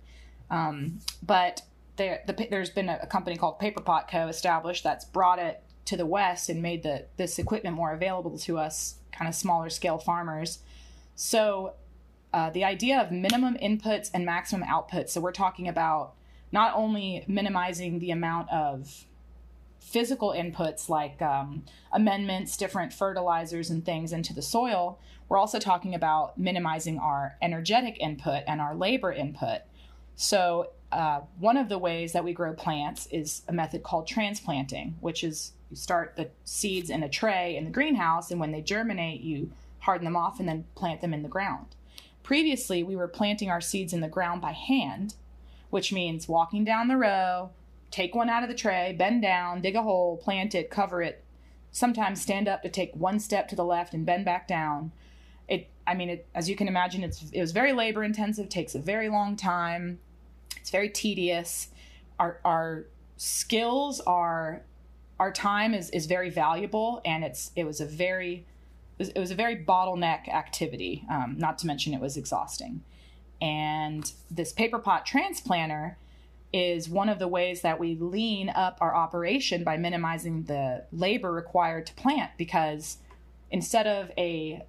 um, but there, the, there's been a, a company called Paperpot Co. established that's brought it to the West and made the this equipment more available to us, kind of smaller scale farmers. So uh, the idea of minimum inputs and maximum outputs. So we're talking about not only minimizing the amount of physical inputs like um, amendments, different fertilizers, and things into the soil, we're also talking about minimizing our energetic input and our labor input. So uh, one of the ways that we grow plants is a method called transplanting, which is you start the seeds in a tray in the greenhouse, and when they germinate, you harden them off and then plant them in the ground. Previously, we were planting our seeds in the ground by hand, which means walking down the row, take one out of the tray, bend down, dig a hole, plant it, cover it, sometimes stand up to take one step to the left and bend back down. It, I mean, it, as you can imagine, it's, it was very labor intensive, takes a very long time it's very tedious. Our our skills are our time is is very valuable, and it's it was a very it was, it was a very bottleneck activity. Um, not to mention it was exhausting. And this paper pot transplanter is one of the ways that we lean up our operation by minimizing the labor required to plant because instead of a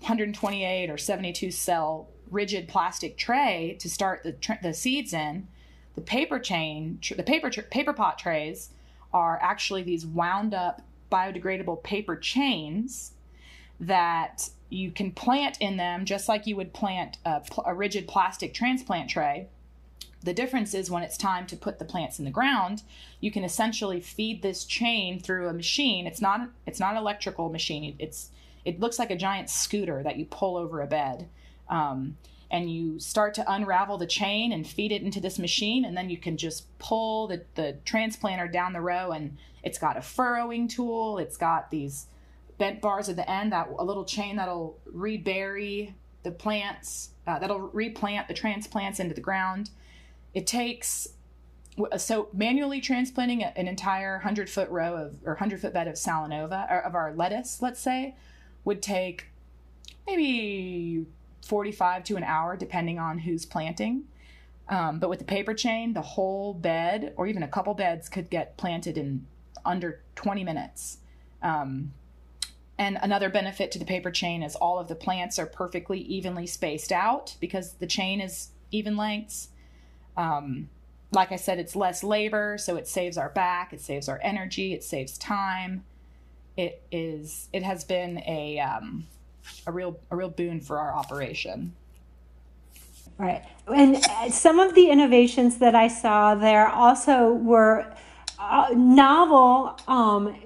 128 or 72 cell rigid plastic tray to start the, tr- the seeds in. The paper chain, tr- the paper tr- paper pot trays are actually these wound up biodegradable paper chains that you can plant in them just like you would plant a, pl- a rigid plastic transplant tray. The difference is when it's time to put the plants in the ground, you can essentially feed this chain through a machine. It's not it's not an electrical machine. It's it looks like a giant scooter that you pull over a bed um, and you start to unravel the chain and feed it into this machine and then you can just pull the, the transplanter down the row and it's got a furrowing tool. It's got these bent bars at the end that a little chain that'll rebury the plants uh, that'll replant the transplants into the ground. It takes so manually transplanting an entire 100 foot row of or 100 foot bed of salanova or of our lettuce let's say would take maybe 45 to an hour, depending on who's planting. Um, but with the paper chain, the whole bed or even a couple beds could get planted in under 20 minutes. Um, and another benefit to the paper chain is all of the plants are perfectly evenly spaced out because the chain is even lengths. Um, like I said, it's less labor, so it saves our back, it saves our energy, it saves time. It is. It has been a um, a real a real boon for our operation. Right. And some of the innovations that I saw there also were uh, novel, um,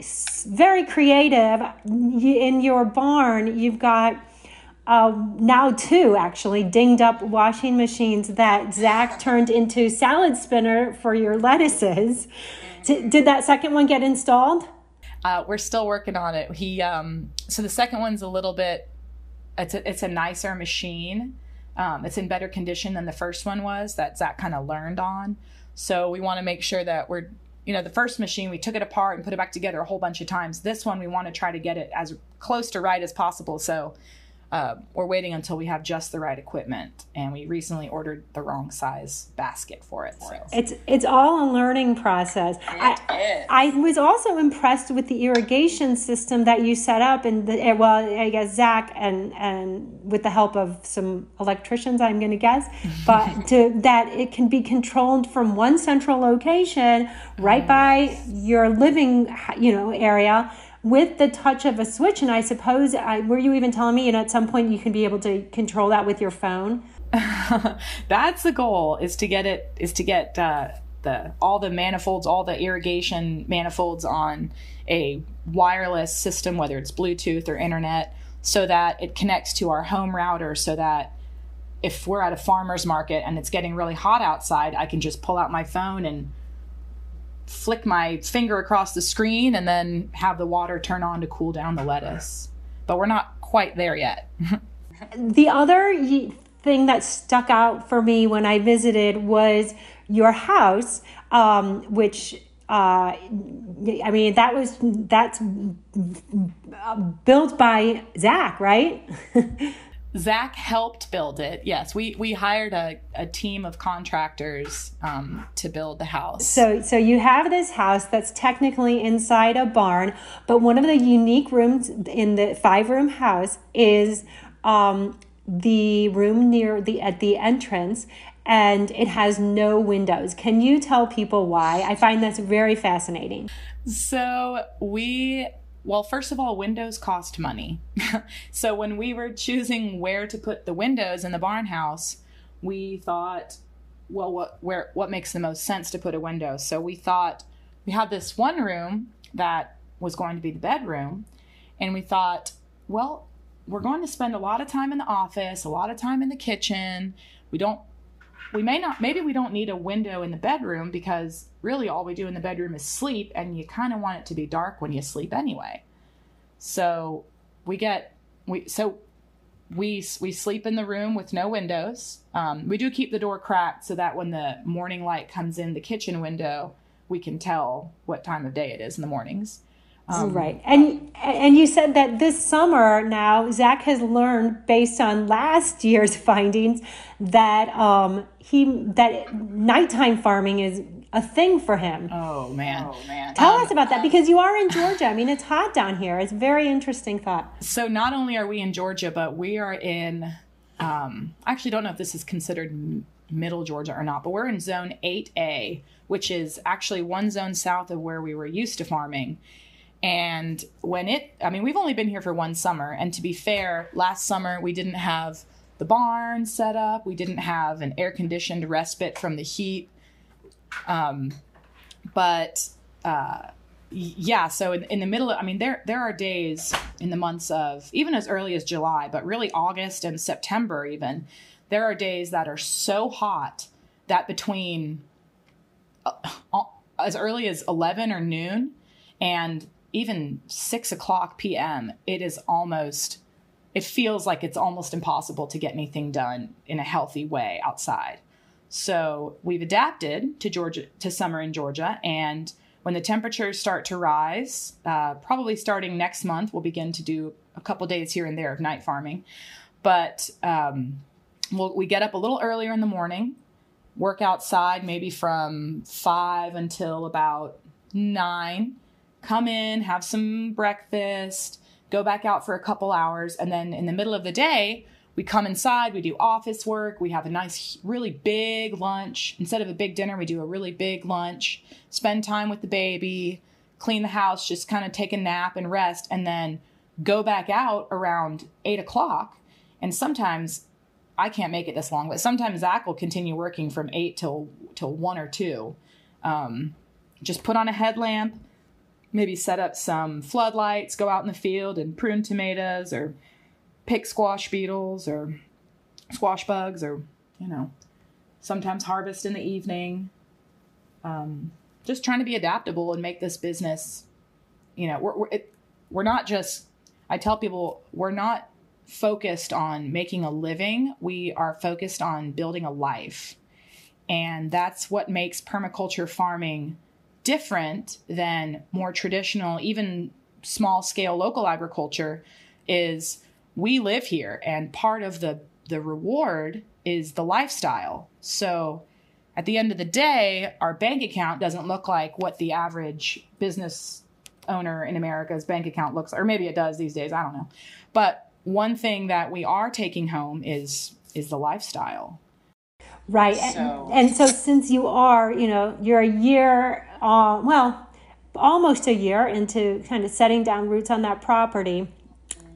very creative. In your barn, you've got uh, now two actually dinged up washing machines that Zach turned into salad spinner for your lettuces. Did, did that second one get installed? Uh, we're still working on it. He um, so the second one's a little bit. It's a, it's a nicer machine. Um, it's in better condition than the first one was that Zach kind of learned on. So we want to make sure that we're you know the first machine we took it apart and put it back together a whole bunch of times. This one we want to try to get it as close to right as possible. So uh, we're waiting until we have just the right equipment and we recently ordered the wrong size basket for it so. It's it's all a learning process. I, I was also impressed with the irrigation system that you set up and the, eh, well i guess zach and and with the help of some electricians i'm going to guess but to that it can be controlled from one central location right by your living you know area with the touch of a switch. And I suppose, I, were you even telling me, you know, at some point you can be able to control that with your phone? That's the goal is to get it, is to get uh, the, all the manifolds, all the irrigation manifolds on a wireless system, whether it's Bluetooth or internet, so that it connects to our home router so that if we're at a farmer's market and it's getting really hot outside, I can just pull out my phone and flick my finger across the screen and then have the water turn on to cool down the lettuce. But we're not quite there yet. the other thing that stuck out for me when I visited was your house, um, which uh, I mean that was that's built by Zach, right? Zach helped build it. Yes, we we hired a, a team of contractors um, to build the house. So so you have this house that's technically inside a barn, but one of the unique rooms in the five room house is um, the room near the at the entrance. And it has no windows. Can you tell people why? I find this very fascinating. So, we well, first of all, windows cost money. so when we were choosing where to put the windows in the barn house, we thought, well, what where what makes the most sense to put a window? So we thought we had this one room that was going to be the bedroom, and we thought, well, we're going to spend a lot of time in the office, a lot of time in the kitchen. We don't we may not maybe we don't need a window in the bedroom because really all we do in the bedroom is sleep and you kind of want it to be dark when you sleep anyway. So we get we so we we sleep in the room with no windows. Um, we do keep the door cracked so that when the morning light comes in the kitchen window we can tell what time of day it is in the mornings um, right, and and you said that this summer now Zach has learned based on last year's findings that um, he that nighttime farming is a thing for him. Oh man, oh man! Tell um, us about that because you are in Georgia. I mean, it's hot down here. It's a very interesting thought. So not only are we in Georgia, but we are in. Um, I actually don't know if this is considered middle Georgia or not, but we're in Zone Eight A, which is actually one zone south of where we were used to farming and when it, I mean, we've only been here for one summer. And to be fair, last summer we didn't have the barn set up, we didn't have an air conditioned respite from the heat. Um, but uh, yeah, so in, in the middle of, I mean, there there are days in the months of even as early as July, but really August and September even, there are days that are so hot that between uh, as early as 11 or noon and even six o'clock p.m., it is almost, it feels like it's almost impossible to get anything done in a healthy way outside. So we've adapted to Georgia, to summer in Georgia, and when the temperatures start to rise, uh, probably starting next month, we'll begin to do a couple days here and there of night farming. But um, we'll, we get up a little earlier in the morning, work outside maybe from five until about nine come in, have some breakfast, go back out for a couple hours, and then in the middle of the day, we come inside, we do office work, we have a nice, really big lunch. Instead of a big dinner, we do a really big lunch, spend time with the baby, clean the house, just kind of take a nap and rest, and then go back out around eight o'clock. And sometimes I can't make it this long, but sometimes Zach will continue working from eight till till one or two. Um, just put on a headlamp, maybe set up some floodlights, go out in the field and prune tomatoes or pick squash beetles or squash bugs or, you know, sometimes harvest in the evening. Um, just trying to be adaptable and make this business, you know, we're, we're, it, we're not just, I tell people, we're not focused on making a living. We are focused on building a life. And that's what makes permaculture farming different than more traditional, even small scale local agriculture is we live here and part of the the reward is the lifestyle. So at the end of the day, our bank account doesn't look like what the average business owner in America's bank account looks or maybe it does these days, I don't know. But one thing that we are taking home is is the lifestyle. Right. So. And, and, so since you are, you know, you're a year, uh, well, almost a year into kind of setting down roots on that property,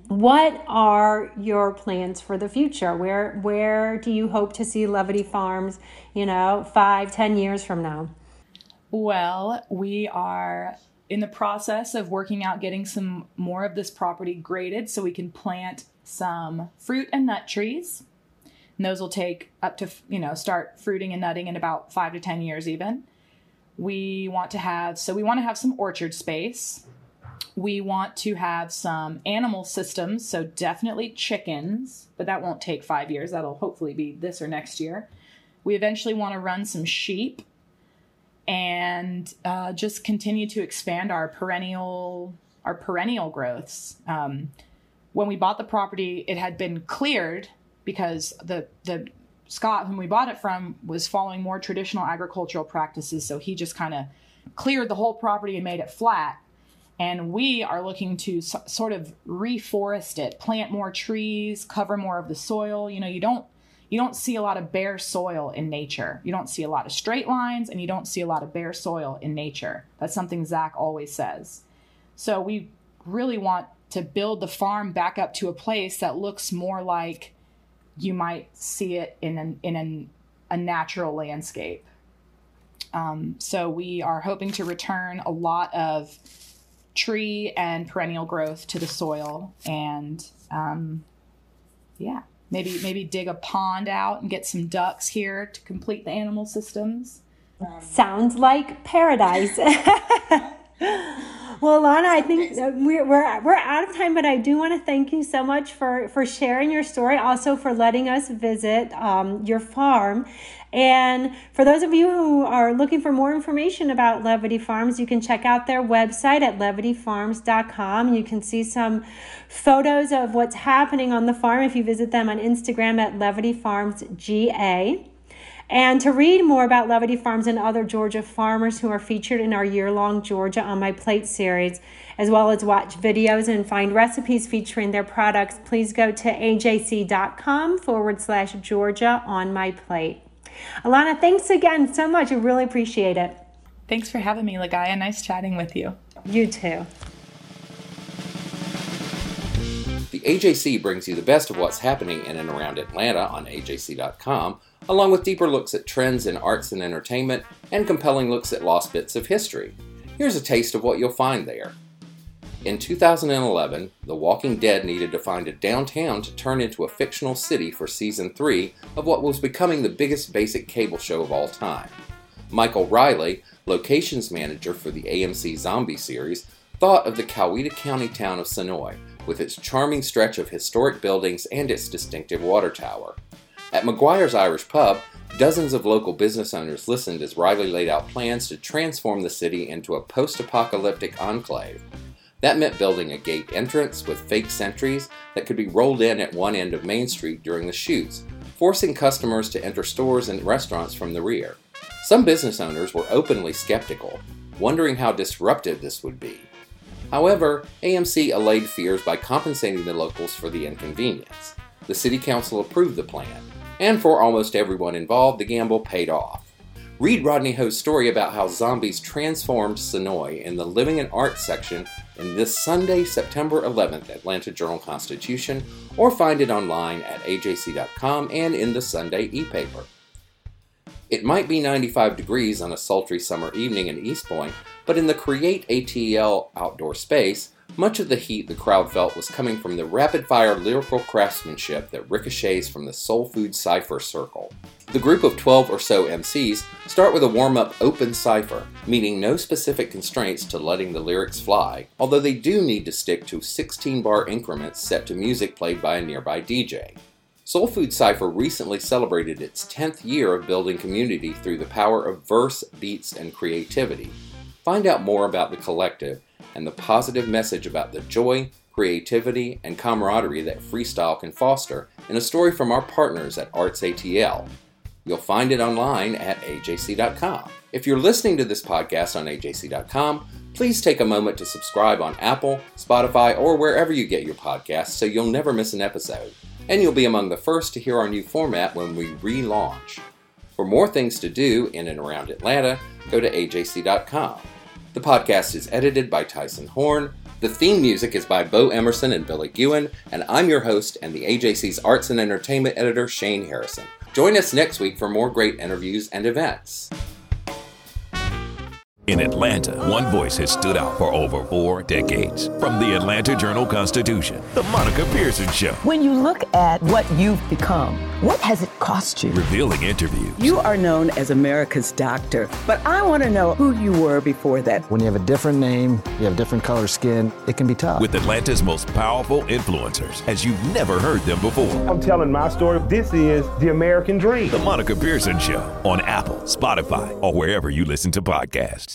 what are your plans for the future? Where where do you hope to see Levity Farms, you know, five, ten years from now? Well, we are in the process of working out getting some more of this property graded so we can plant some fruit and nut trees and those will take up to, you know, start fruiting and nutting in about five to 10 years even. We want to have, so we want to have some orchard space. We want to have some animal systems, so definitely chickens, but that won't take five years. That'll hopefully be this or next year. We eventually want to run some sheep and uh, just continue to expand our perennial our perennial growths. Um, when we bought the property, it had been cleared because the the Scott whom we bought it from was following more traditional agricultural practices, so he just kind of cleared the whole property and made it flat. And we are looking to so, sort of reforest it, plant more trees, cover more of the soil. You know, you don't you don't see a lot of bare soil in nature. You don't see a lot of straight lines, and you don't see a lot of bare soil in nature. That's something Zach always says. So we really want to build the farm back up to a place that looks more like you might see it in an, in an, a natural landscape. Um, so we are hoping to return a lot of tree and perennial growth to the soil, and um, yeah, maybe maybe dig a pond out and get some ducks here to complete the animal systems. Um, Sounds like paradise. Well, Lana, I think we're, we're, we're out of time, but I do want to thank you so much for, for sharing your story, also for letting us visit um, your farm. And for those of you who are looking for more information about Levity Farms, you can check out their website at levityfarms.com. You can see some photos of what's happening on the farm if you visit them on Instagram at levityfarmsga. GA. And to read more about Levity Farms and other Georgia farmers who are featured in our year long Georgia on My Plate series, as well as watch videos and find recipes featuring their products, please go to ajc.com forward slash Georgia on My Plate. Alana, thanks again so much. I really appreciate it. Thanks for having me, Ligaya. Nice chatting with you. You too. The AJC brings you the best of what's happening in and around Atlanta on AJC.com along with deeper looks at trends in arts and entertainment and compelling looks at lost bits of history. Here's a taste of what you'll find there. In 2011, The Walking Dead needed to find a downtown to turn into a fictional city for season 3 of what was becoming the biggest basic cable show of all time. Michael Riley, locations manager for the AMC Zombie series, thought of the Coweta County town of Senoia, with its charming stretch of historic buildings and its distinctive water tower. At McGuire's Irish Pub, dozens of local business owners listened as Riley laid out plans to transform the city into a post apocalyptic enclave. That meant building a gate entrance with fake sentries that could be rolled in at one end of Main Street during the shoots, forcing customers to enter stores and restaurants from the rear. Some business owners were openly skeptical, wondering how disruptive this would be. However, AMC allayed fears by compensating the locals for the inconvenience. The City Council approved the plan, and for almost everyone involved, the gamble paid off. Read Rodney Ho's story about how zombies transformed Senoia in the Living and Art section in this Sunday, September 11th Atlanta Journal Constitution, or find it online at ajc.com and in the Sunday e-paper. It might be 95 degrees on a sultry summer evening in East Point, but in the Create ATL outdoor space, Much of the heat the crowd felt was coming from the rapid fire lyrical craftsmanship that ricochets from the Soul Food Cypher circle. The group of 12 or so MCs start with a warm up open cipher, meaning no specific constraints to letting the lyrics fly, although they do need to stick to 16 bar increments set to music played by a nearby DJ. Soul Food Cypher recently celebrated its 10th year of building community through the power of verse, beats, and creativity. Find out more about the collective and the positive message about the joy, creativity, and camaraderie that freestyle can foster in a story from our partners at Arts ATL. You'll find it online at ajc.com. If you're listening to this podcast on ajc.com, please take a moment to subscribe on Apple, Spotify, or wherever you get your podcasts so you'll never miss an episode. And you'll be among the first to hear our new format when we relaunch. For more things to do in and around Atlanta, go to ajc.com. The podcast is edited by Tyson Horn. The theme music is by Bo Emerson and Billy Gewen, and I'm your host and the AJC's Arts and Entertainment Editor, Shane Harrison. Join us next week for more great interviews and events. In Atlanta, one voice has stood out for over four decades. From the Atlanta Journal Constitution, The Monica Pearson Show. When you look at what you've become, what has it cost you? Revealing interviews. You are known as America's doctor, but I want to know who you were before that. When you have a different name, you have different color skin, it can be tough. With Atlanta's most powerful influencers, as you've never heard them before. I'm telling my story. This is the American dream. The Monica Pearson Show on Apple, Spotify, or wherever you listen to podcasts.